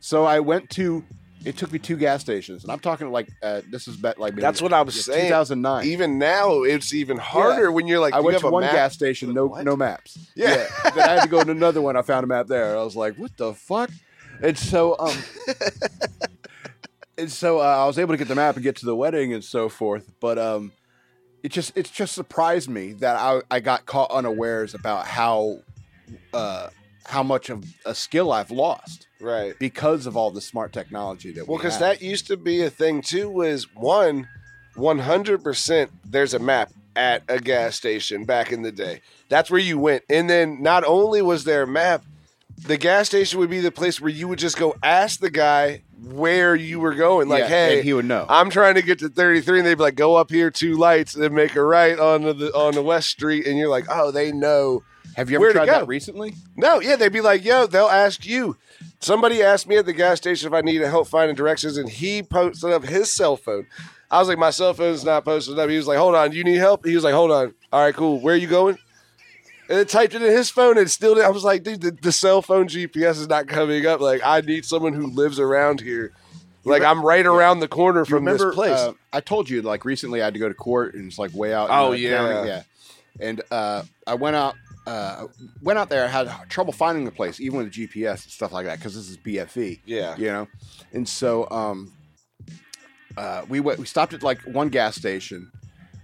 So I went to. It took me two gas stations, and I'm talking like uh, this is bet like maybe- That's what I was yeah, saying. 2009. Even now, it's even harder when you're like, I you went have to a one map. gas station, no What? no maps. Yeah. then I had to go to another one. I found a map there. I was like, what the fuck? And so um, and so uh, I was able to get the map and get to the wedding and so forth. But um, it just it just surprised me that I I got caught unawares about how uh how much of a skill I've lost Right. because of all the smart technology that Well, because have. that used to be a thing too. Was one, one hundred percent. There's a map at a gas station back in the day. That's where you went, and then not only was there a map, the gas station would be the place where you would just go ask the guy where you were going. Like, Yeah, hey, he would know. I'm trying to get to 33, and they'd be like, go up here two lights and make a right on the on the West Street, and you're like, oh, they know. have you ever tried that recently? No, yeah, they'd be like, yo, they'll ask you. Somebody asked me at the gas station if I needed help finding directions, and he posted up his cell phone. I was like, my cell phone's not posted up. He was like, hold on, you need help? He was like, hold on. All right, cool. Where are you going? And it typed it in his phone, and still. did- I was like, dude, the, the cell phone GPS is not coming up. Like, I need someone who lives around here. Like, I'm right around the corner from this place. uh, I told you like recently I had to go to court and it's like way out. in Oh, the yeah. county. yeah. And uh, I went out, uh, went out there. I had trouble finding the place, even with the GPS and stuff like that, because this is BFE. yeah. You know, and so um, uh, we went. We stopped at like one gas station,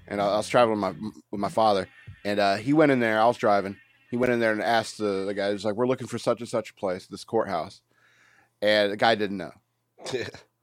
and I, I was traveling with my with my father, and uh, he went in there. I was driving. He went in there and asked the, the guy. He was like, "We're looking for such and such a place, this courthouse," and the guy didn't know.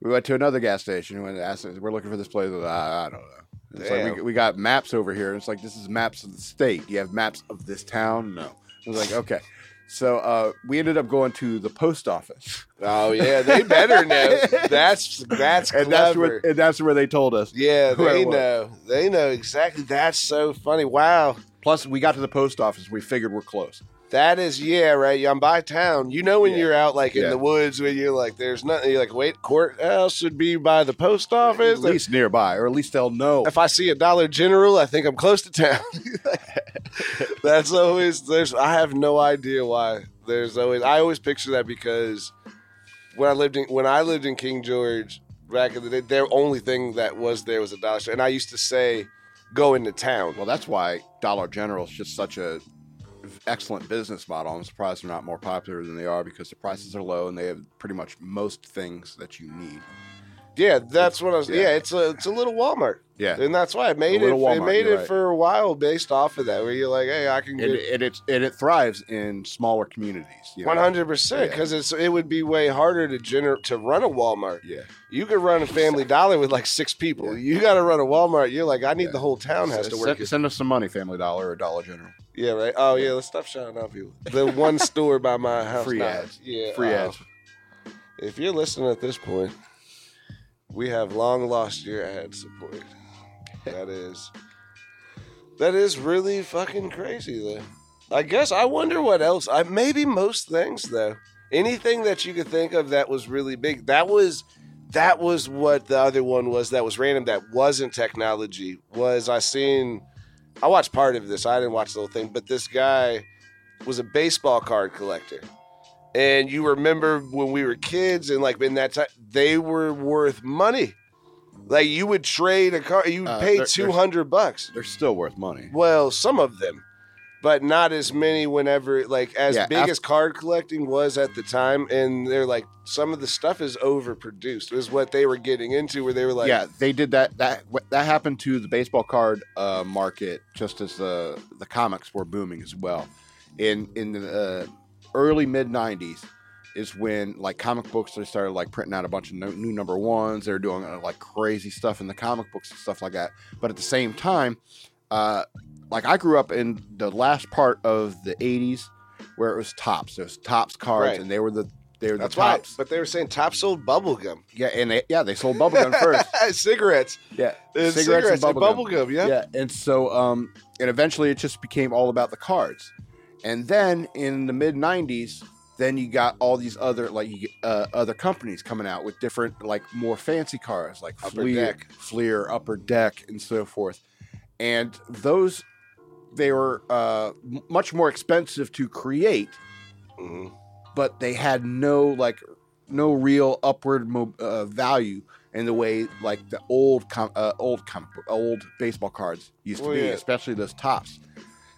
We went to another gas station. We went and asked, "We're looking for this place." I, I don't know. It's like we, we got maps over here. It's like this is maps of the state. Do you have maps of this town? No. I was like, okay. So uh, we ended up going to the post office, Oh yeah, they better know. That's that's clever. and that's where and that's where they told us. Yeah, they know. They know exactly. That's so funny. Wow. Plus, we got to the post office. We figured we're close. That is, yeah, right. I'm by town. You know when Yeah. you're out like in Yeah. the woods when you're like, there's nothing. You're like, wait, courthouse should be by the post office, At least nearby, or at least they'll know. If I see a Dollar General, I think I'm close to town. That's always there's. I have no idea why. There's always. I always picture that because when I lived in when I lived in King George back in the day, their only thing that was there was a dollar store, and I used to say, "Go into town." Well, that's why Dollar General is just such a excellent business model. I'm surprised they're not more popular than they are because the prices are low and they have pretty much most things that you need. Yeah, that's what I was. Yeah. Yeah, it's a it's a little Walmart, Yeah, and that's why I made it. little it made it right. for a while based off of that, where you're like, "Hey, I can and, get." and it's and it thrives in smaller communities. One hundred percent, because it's it would be way harder to gener- to run a Walmart. Yeah, You could run a Family Dollar with like six people. Yeah. You got to run a Walmart. You're like, I need Yeah. the whole town has to work. Send, send us some money, Family Dollar or Dollar General. Yeah, right. Oh yeah, let's stop shouting out people. The one store by my house. Free Nah, ads. Yeah, Free uh, ads. If you're listening at this point, We have long lost your ad support. That is that is really fucking crazy though. I guess I wonder what else. I maybe most things though. Anything that you could think of that was really big. That was that was what the other one was that was random that wasn't technology. Was I seen I watched part of this. I didn't watch the whole thing, but this guy was a baseball card collector. And you remember when we were kids and like in that time they were worth money. Like you would trade a car, you would Uh, pay they're- two hundred bucks. They're still worth money. Well, some of them, but not as many. Whenever like as Yeah, big af- as card collecting was at the time, and they're like some of the stuff is overproduced. Is what they were getting into, where they were like, yeah, they did that. That that happened to the baseball card uh, market just as the the comics were booming as well. In in the uh, early mid '90s is when like comic books they started like printing out a bunch of no, new number ones. They were doing uh, like crazy stuff in the comic books and stuff like that. But at the same time, uh, like I grew up in the last part of the '80s where it was Topps. There was Topps cards, Right. and they were the they were that's the why. Topps. But they were saying top sold bubble gum, Yeah, and they yeah they sold bubblegum first. cigarettes, Yeah, cigarettes, cigarettes, and bubble gum. gum. Yeah. Yeah, and so um, and eventually it just became all about the cards, and then in the mid '90s, then you got all these other like uh, other companies coming out with different like more fancy cars like Upper Fleer, Deck. Fleer, Upper Deck, and so forth, and those they were uh, much more expensive to create, Mhm. but they had no like no real upward mo- uh, value in the way like the old com- uh, old book, old baseball cards used to Well, be, yeah. especially those Topps.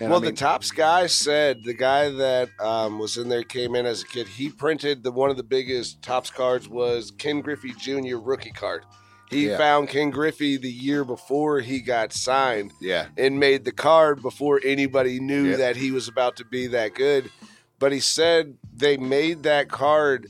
And well, I mean, the Topps guy said the guy that um, was in there came in as a kid. He printed the one of the biggest Topps cards was Ken Griffey Jr. rookie card. He Yeah. found Ken Griffey the year before he got signed yeah, and made the card before anybody knew Yeah. that he was about to be that good. But he said they made that card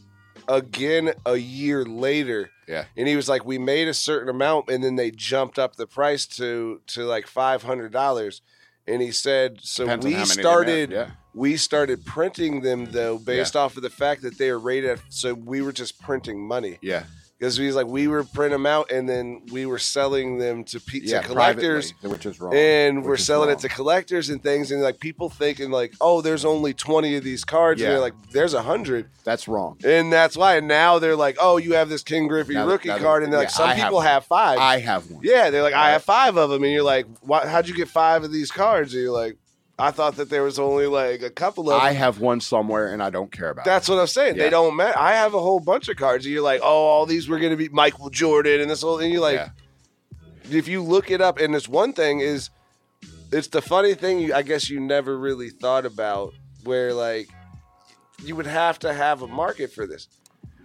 again a year later. Yeah. And he was like, We made a certain amount and then they jumped up the price to to like five hundred dollars. And he said, So Depends we how many they started yeah. we started printing them though based off of the fact that they were rated so we were just printing money. Yeah, because he's like we were printing them out and then we were selling them to, pe- yeah, to collectors privately, which is wrong. and we're selling wrong. it to collectors and things and like people thinking like oh there's only 20 of these cards and Yeah. they're like there's a hundred That's wrong. and that's why and now they're like oh you have this Ken Griffey Now- rookie now- card and they're like some I people one. have, five I have one. yeah they're like i have five of them and you're like how'd you get five of these cards and you're like i thought that there was only like a couple of I them. have one somewhere, and I don't care about. That's what I'm saying. Yeah. They don't matter. I have a whole bunch of cards. And you're like, oh, all these were going to be Michael Jordan and this whole thing. You're like, yeah. if you look it up, and this one thing is, it's the funny thing. I guess you never really thought about where like you would have to have a market for this.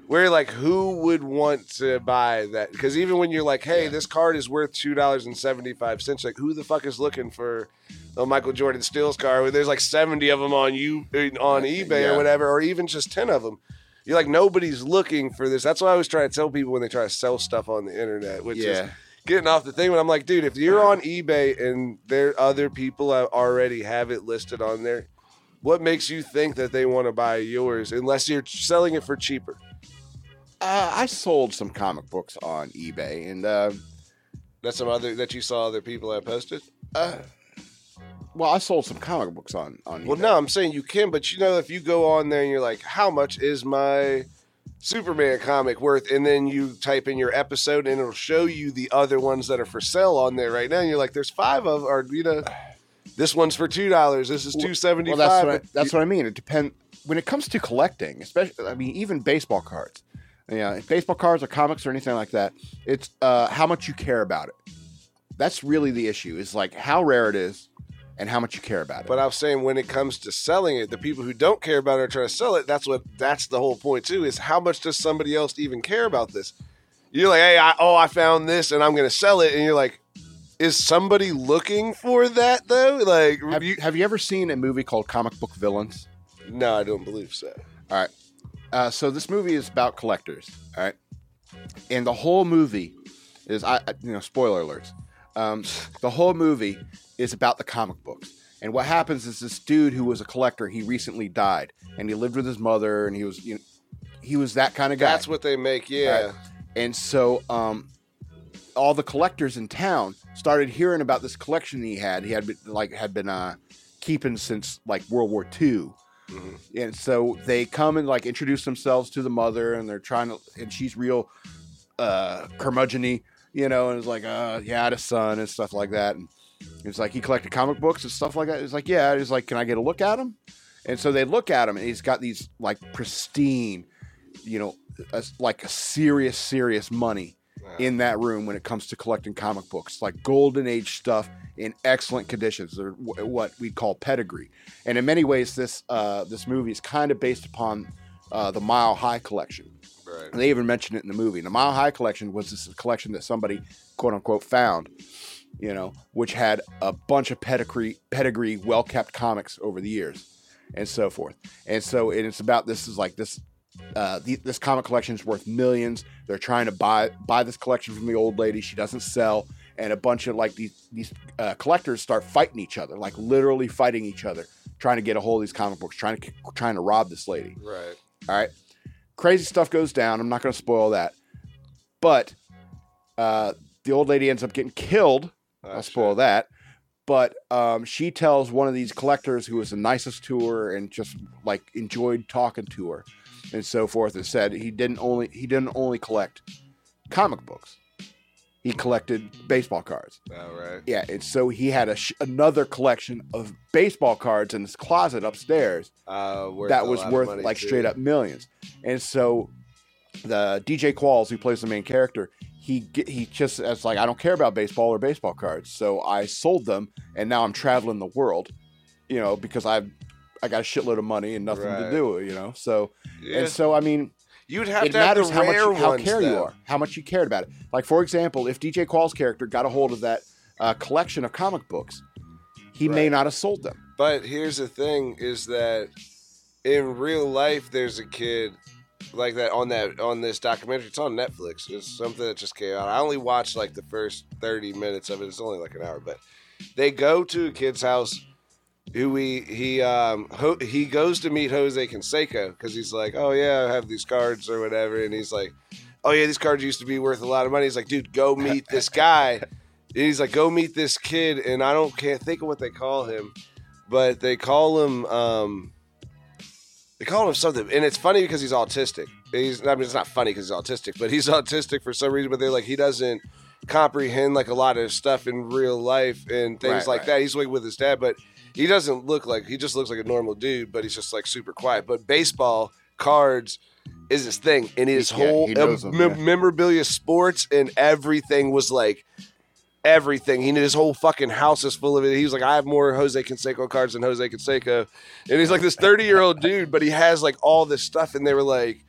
Where like who would want to buy that? Because even when you're like, hey, this card is worth two dollars and seventy five cents, like who the fuck is looking for a Michael Jordan Steals card? Where there's like seventy of them on you uh, on uh, eBay Yeah. or whatever, or even just ten of them. You're like nobody's looking for this. That's what I always try to tell people when they try to sell stuff on the internet, which is yeah, getting off the thing. But I'm like, dude, if you're on eBay and there other people that already have it listed on there, what makes you think that they want to buy yours unless you're selling it for cheaper? Uh, I sold some comic books on eBay, and uh, That's some other that you saw other people have posted. uh, well, I sold some comic books on on. Well, eBay. no, I'm saying you can, but you know, if you go on there and you're like, how much is my Superman comic worth? And then you type in your episode and it'll show you the other ones that are for sale on there right now. And you're like, there's five of, or you know, this one's for two dollars. This is two seventy Well, that's what I, that's what I mean. It depends when it comes to collecting, especially. I mean, even baseball cards. Yeah, baseball cards or comics or anything like that. It's uh, how much you care about it. That's really the issue. Is like how rare it is, and how much you care about it. But I was saying when it comes to selling it, the people who don't care about it are trying to sell it. That's what that's the whole point too. Is how much does somebody else even care about this? You're like, hey, I, oh, I found this and I'm going to sell it, and you're like, is somebody looking for that though? Like, have you, you have you ever seen a movie called Comic Book Villains? no, I don't believe so. All right. Uh, so this movie is about collectors. All right. And the whole movie is, I you know, spoiler alerts. Um, the whole movie is about the comic books. And what happens is this dude who was a collector, he recently died, and he lived with his mother, and he was, you know, he was that kind of guy. That's what they make. Yeah, Right. and so um, all the collectors in town started hearing about this collection he had. He had been, like had been uh, keeping since like World War II. Mhm. And so they come and like introduce themselves to the mother, and they're trying to, and she's real uh, curmudgeon you know, and it's like, uh, yeah, I had a son and stuff like that. And it's like he collected comic books and stuff like that. It's like, yeah, it's like, can I get a look at him? And so they look at him, and he's got these like pristine, you know, a, like a serious, serious money in that room when it comes to collecting comic books, like golden age stuff in excellent conditions. They're wh- what we call pedigree, and in many ways, this uh, this movie is kind of based upon uh, the Mile High collection. Right. And they even mention it in the movie. The Mile High collection was this collection that somebody, quote unquote, found, you know, which had a bunch of pedigree, pedigree, well kept comics over the years, and so forth. And so and it's about this is like this. Uh, the, this comic collection is worth millions. They're trying to buy buy this collection from the old lady. She doesn't sell, and a bunch of like these these uh, collectors start fighting each other, like literally fighting each other, trying to get a hold of these comic books, trying to trying to rob this lady. Right. All right. Crazy stuff goes down. I'm not going to spoil that. But uh, the old lady ends up getting killed. Oh, I'll spoil that. But um, she tells one of these collectors who was the nicest to her and just like enjoyed talking to her and so forth, and said he didn't only he didn't only collect comic books. He collected baseball cards. All right. Yeah, and so he had a sh- another collection of baseball cards in his closet upstairs Uh, that was worth like too. straight up millions. And so the DJ Qualls, who plays the main character, he he just it's like I don't care about baseball or baseball cards, so I sold them, and now I'm traveling the world, you know, because I've I got a shitload of money and nothing to Right. do, you know. So Yeah. and so I mean, You'd have it to matters the how much rare how care you are, how much you cared about it. Like for example, if DJ Qualls' character got a hold of that uh, collection of comic books, he may not have sold them. But here's the thing: is that in real life, there's a kid like that on that on this documentary. It's on Netflix. It's something that just came out. I only watched like the first thirty minutes of it. It's only like an hour, but they go to a kid's house. Who he he um ho, he goes to meet Jose Canseco because he's like, oh yeah, I have these cards or whatever, and he's like, oh yeah, these cards used to be worth a lot of money. He's like, dude, go meet this guy. And he's like, go meet this kid, and I don't can't think of what they call him, but they call him um, they call him something, and it's funny because he's autistic. He's I mean, it's not funny because he's autistic, but he's autistic for some reason. But they're like, he doesn't comprehend like a lot of stuff in real life and things Right, like right. that. He's like with his dad, but he doesn't look like he just looks like a normal dude, but he's just like super quiet. But baseball cards is his thing, and his Yeah, whole he knows them, yeah. memorabilia, sports, and everything was like everything. He knew his whole fucking house is full of it. He was like, I have more Jose Canseco cards than Jose Canseco, and he's like this thirty year old dude, but he has like all this stuff. And they were like,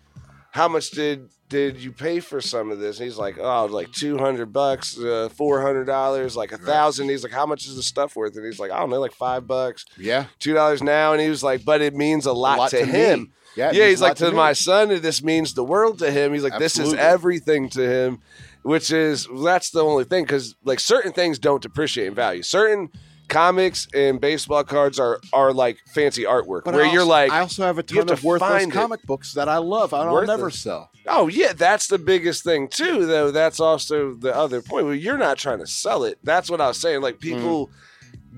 How much did did you pay for some of this? And he's like, Oh, like two hundred bucks, uh, four hundred dollars, like a thousand. He's like, How much is the stuff worth? And he's like, I don't know, like five bucks, Yeah, two dollars now. And he was like, But it means a lot, to, me. him. Yeah, Yeah, he's like to, me. my son, this means the world to him. He's like, this is everything to him, which is that's the only thing because like certain things don't depreciate in value. Certain comics and baseball cards are are like fancy artwork But where I you're like, I also have a you have ton to of worthless find it. comic books that I love. I'll Worthless. never sell. oh yeah, that's the biggest thing too. Though that's also the other point where you're not trying to sell it. That's what I was saying. Like hmm. people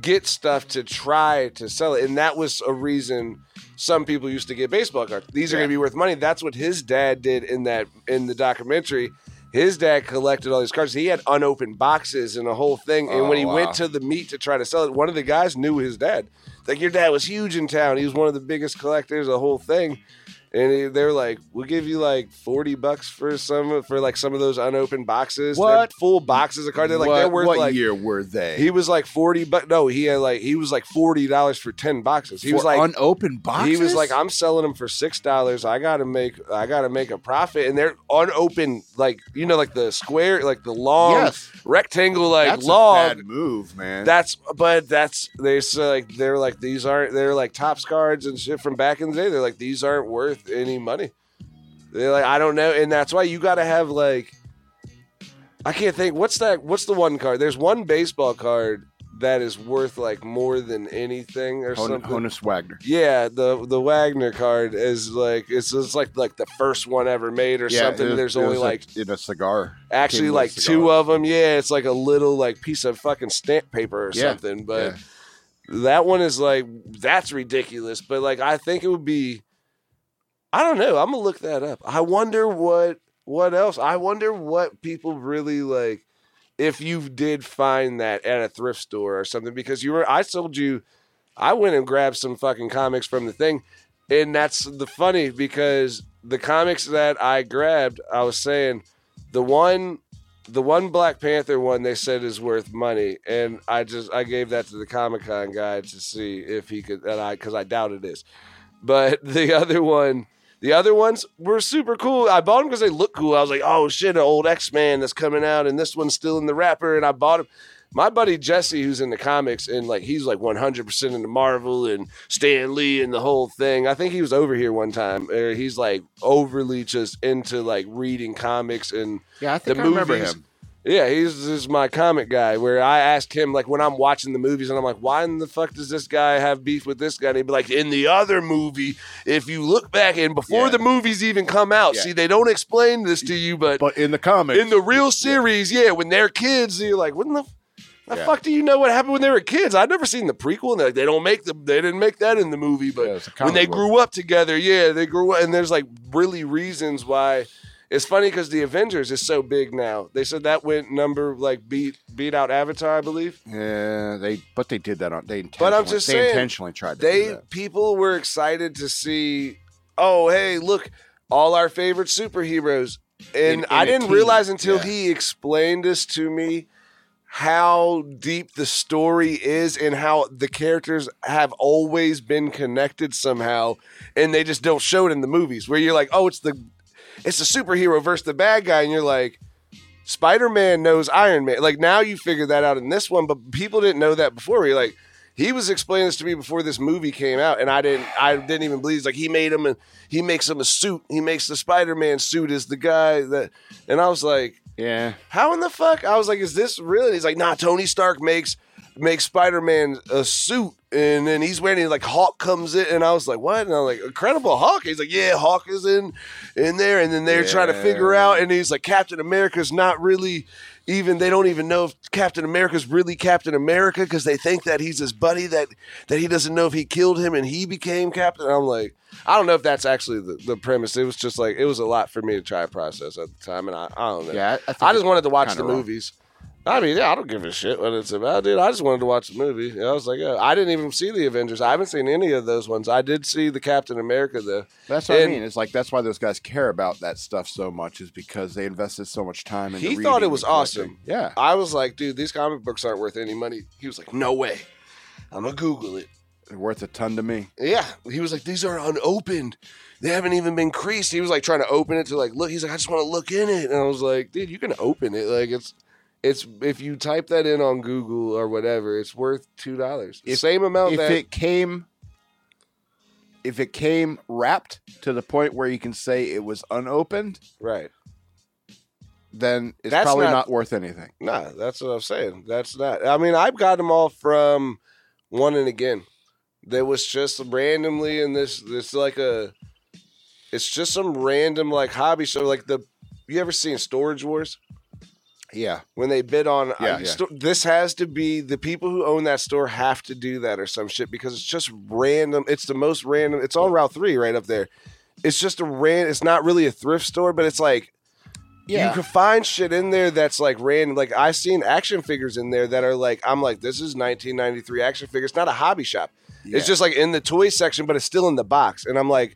get stuff to try to sell it, and that was a reason some people used to get baseball cards. These are going to be worth money. That's what his dad did in that in the documentary. His dad collected all these cards. He had unopened boxes and a whole thing. And Oh, when he oh, wow. went to the meet to try to sell it, one of the guys knew his dad. Like your dad was huge in town. He was one of the biggest collectors, the whole thing. And they're like, "We'll give you like forty bucks for some for like some of those unopened boxes. They're What? full boxes of cards? They're like what, they're worth what like year were they? he was like forty, but no, he had like he was like forty dollars for ten boxes. He For was like unopened boxes. he was like I'm selling them for six dollars. I gotta make I gotta make a profit, and they're unopened like you know like the square like the long Yes. rectangle like That's bad move, man. That's but that's they say like they're like these aren't they're like Topps cards and shit from back in the day. They're like these aren't worth any money. They're like I don't know, and that's why you got to have like I can't think what's that what's the one card? There's one baseball card that is worth like more than anything or Hon- something. Honus Wagner. Yeah, the the Wagner card is like it's just like like the first one ever made or something. was- There's only like a, in a cigar. actually Came with a like cigar. two of them. Yeah, it's like a little like piece of fucking stamp paper or Yeah, something. But yeah. That one is like that's ridiculous. But like I think it would be. I don't know. I'm gonna look that up. I wonder what what else. I wonder what people really like. If you did find that at a thrift store or something, because you were, I told you, I went and grabbed some fucking comics from the thing, and that's the funny because the comics that I grabbed, I was saying, the one, the one Black Panther one they said is worth money, and I just I gave that to the Comic Con guy to see if he could, and I because I doubt it is, but the other one. The other ones were super cool. I bought them because they look cool. I was like, oh shit, an old X Man that's coming out, and this one's still in the wrapper. And I bought them. My buddy Jesse, who's in the comics, and like he's like 100% into Marvel and Stan Lee and the whole thing. I think he was over here one time. Or he's like overly just into like reading comics and Yeah, I think The I remember him. yeah, he's just my comic guy. Where I asked him like when I'm watching the movies, and I'm like, why in the fuck does this guy have beef with this guy? And he'd be like, in the other movie, if you look back and before Yeah. the movies even come out, Yeah. see they don't explain this to you, but, But in the comics, in the real series, yeah, when they're kids, you're like, what in the the Yeah. fuck do you know what happened when they were kids? I've never seen the prequel, and like, they don't make the they didn't make that in the movie, but Yeah, when they book. grew up together, yeah, they grew up, and there's like really reasons why. It's funny because the Avengers is so big now. They said that went number like beat beat out Avatar, I believe. yeah, they but they did that on they intentionally. But I'm just they saying, intentionally tried to do They that. people were excited to see. Oh, hey, look, all our favorite superheroes, and In- in I didn't realize until yeah. he explained this to me how deep the story is and how the characters have always been connected somehow and they just don't show it in the movies where you're like oh it's the it's the superhero versus the bad guy and you're like spider-man knows iron man. Like now you figure that out in this one but people didn't know that before. You're like he was explaining this to me before this movie came out and i didn't i didn't even believe like he made him and he makes him a suit. He makes the spider-man suit as the guy that and i was like Yeah, how in the fuck? I was like, is this real? And he's like, nah, Tony Stark makes makes Spider Man a suit, and then he's wearing it like Hulk comes in, and I was like, what? And I'm like, Incredible Hulk. He's like, yeah, Hulk is in in there, and then they're trying to figure out, and he's like, Captain America's not really. Even they don't even know if Captain America's really Captain America because they think that he's his buddy that that he doesn't know if he killed him and he became Captain. I'm like, I don't know if that's actually the, the premise. It was just like it was a lot for me to try to process at the time, and I, I don't know. yeah. I, I just wanted to watch the wrong. movies. I mean, yeah, I don't give a shit what it's about, dude. I just wanted to watch the movie. Yeah, I was like, yeah. I didn't even see the Avengers. I haven't seen any of those ones. I did see the Captain America though. That's what And- I mean. It's like that's why those guys care about that stuff so much is because they invested so much time in. The He thought it was awesome. Yeah, I was like, dude, these comic books aren't worth any money. He was like, no way. I'm gonna Google it. they're worth a ton to me. Yeah, he was like, these are unopened. They haven't even been creased. He was like trying to open it to like look. He's like, I just want to look in it, and I was like, dude, you can open it. Like it's, it's if you type that in on Google or whatever, it's worth two dollars. Same amount if that it came if it came wrapped to the point where you can say it was unopened right. then it's That's probably not- not, worth anything Nah, that's what I'm saying. That's not. I mean, I've got them all from one and again. There was just randomly in this. This like a. It's just some random like hobby show. Like the. You ever seen Storage Wars? Yeah when they bid on Yeah, uh, yeah. sto- this has to be the people who own that store have to do that or some shit because it's just random it's the most random it's on route 3 right up there it's just a ran it's not really a thrift store but it's like Yeah. you can find shit in there that's like random like i've seen action figures in there that are like i'm like this is 1993 action figures not a hobby shop Yeah. it's just like in the toy section but it's still in the box and i'm like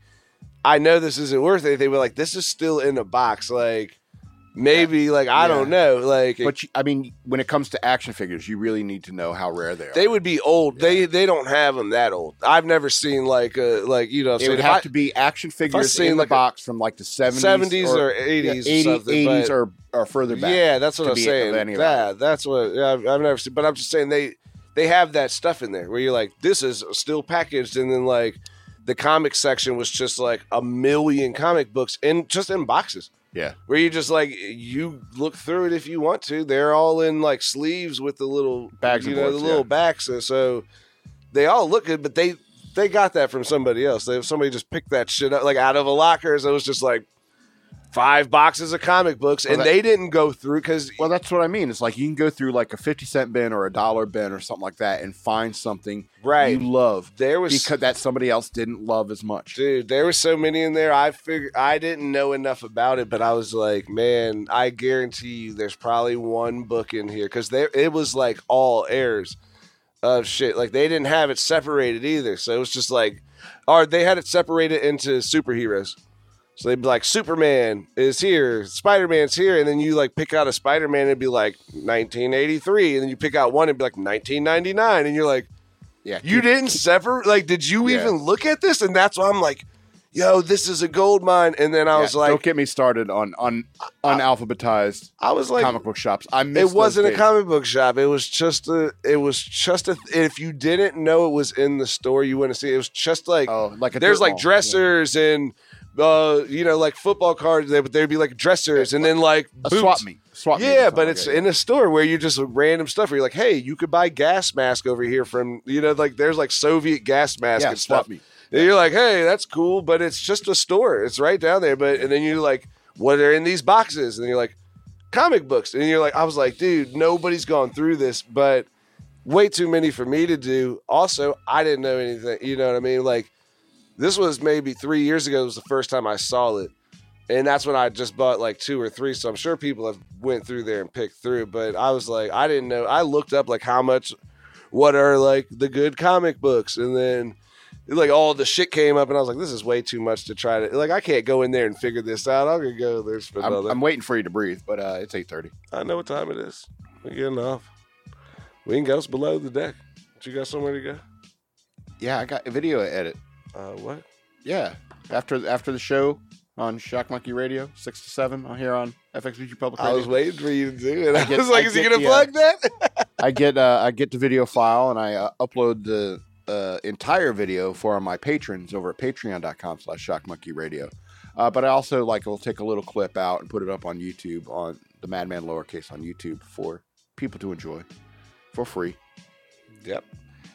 i know this isn't worth anything but like this is still in the box like maybe like i Yeah. don't know like but you, i mean when it comes to action figures you really need to know how rare they are They would be old. They they don't have them that old. I've never seen like a like you know. it would have I- to be action figures seen in like the a box from like the 70s 70s or, yeah, 80s, or something. 80s or, or further back yeah, that's what I'm saying. That that's what yeah, I've, I've never seen. But I'm just saying they they have that stuff in there where you're like, this is still packaged, and then like the comic section was just like a million comic books in just in boxes. Yeah. where you just like you look through it if you want to. They're all in like sleeves with the little Bags you know, boards, the little yeah. backs. So, so they all look good, but they they got that from somebody else. They somebody just picked that shit up like out of a locker. So it was just like five boxes of comic books, Well, and that- they didn't go through because Well, that's what I mean. It's like you can go through like a 50 cent bin or a dollar bin or something like that and find something right you love there was because that somebody else didn't love as much. Dude, there were so many in there. I figured I didn't know enough about it, but I was like, man, I guarantee you, there's probably one book in here because there it was like all airs of shit. Like they didn't have it separated either, so it was just like, or they had it separated into superheroes. So they'd be like, Superman is here, Spider Man's here, and then you like pick out a Spider Man, it'd be like 1983, and then you pick out one, it'd be like 1999, and you're like. Yeah. You didn't separate? Like, did you Yeah. even look at this? And that's why I'm like, yo, this is a gold mine. And then I Yeah, was like, don't get me started on on unalphabetized I was like, comic book shops. I it wasn't a comic book shop. It was just a, it was just a, if you didn't know it was in the store, you wouldn't see it. It was just like, Oh, like a there's like mall. dressers and, uh, you know, like football cards, there, but there'd be like dressers and then like a boots. swap meet. Swap meet or Yeah, but it's in a store where you just random stuff. Where you're like, hey, you could buy gas mask over here from you know, like there's like Soviet gas mask yeah, and swap stuff. meet. And you're like, hey, that's cool, but it's just a store. It's right down there. But and then you're like, what are in these boxes? And you're like, comic books. And you're like, I was like, dude, nobody's gone through this, but way too many for me to do. Also, I didn't know anything. You know what I mean? Like, this was maybe three years ago. It Was the first time I saw it, and that's when I just bought like two or three. So I'm sure people have went through there and picked through. But I was like, I didn't know. I looked up like how much, what are like the good comic books, and then like all the shit came up, and I was like, this is way too much to try to like. I can't go in there and figure this out. I'm gonna go there for I'm, another. I'm waiting for you to breathe, but uh, it's 8:30. I know what time it is. We're getting off. We can go below the deck. But you got somewhere to go? Yeah, I got a video edit. Uh, what? Yeah, after after the show on Shock Monkey Radio, six to seven on here on FXBG Public I was waiting for you to do it. I, I get- was like, I is he gonna the, uh, plug that? I get uh, I get the video file and I uh, upload the uh, entire video for my patrons over at patreon.com slash Shock shockmonkeyradio. Uh, but I also like will take a little clip out and put it up on YouTube on the Madman lowercase on YouTube for people to enjoy for free. Yep.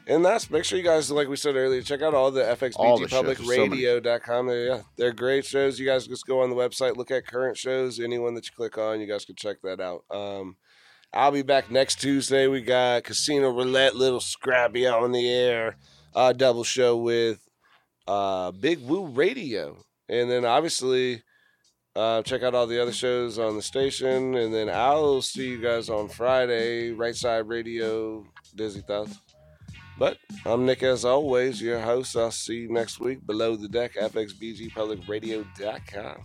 And that's make sure you guys, like we said earlier, check out all the All the FXBG. Public so. Yeah, they're great shows. You guys just go on the website, look at current shows. Anyone that you click on, you guys can check that out. Um, I'll be back next Tuesday. We got Casino Roulette, Lil Scrappy out on the air, uh, double show with uh, Big Woo Radio. And then obviously, uh, check out all the other shows on the station. And then I'll see you guys on Friday, Right Side Radio, Dizzy Thoughts. But I'm Nick, as always, your host. I'll see you next week below the deck, fxbgpublicradio.com.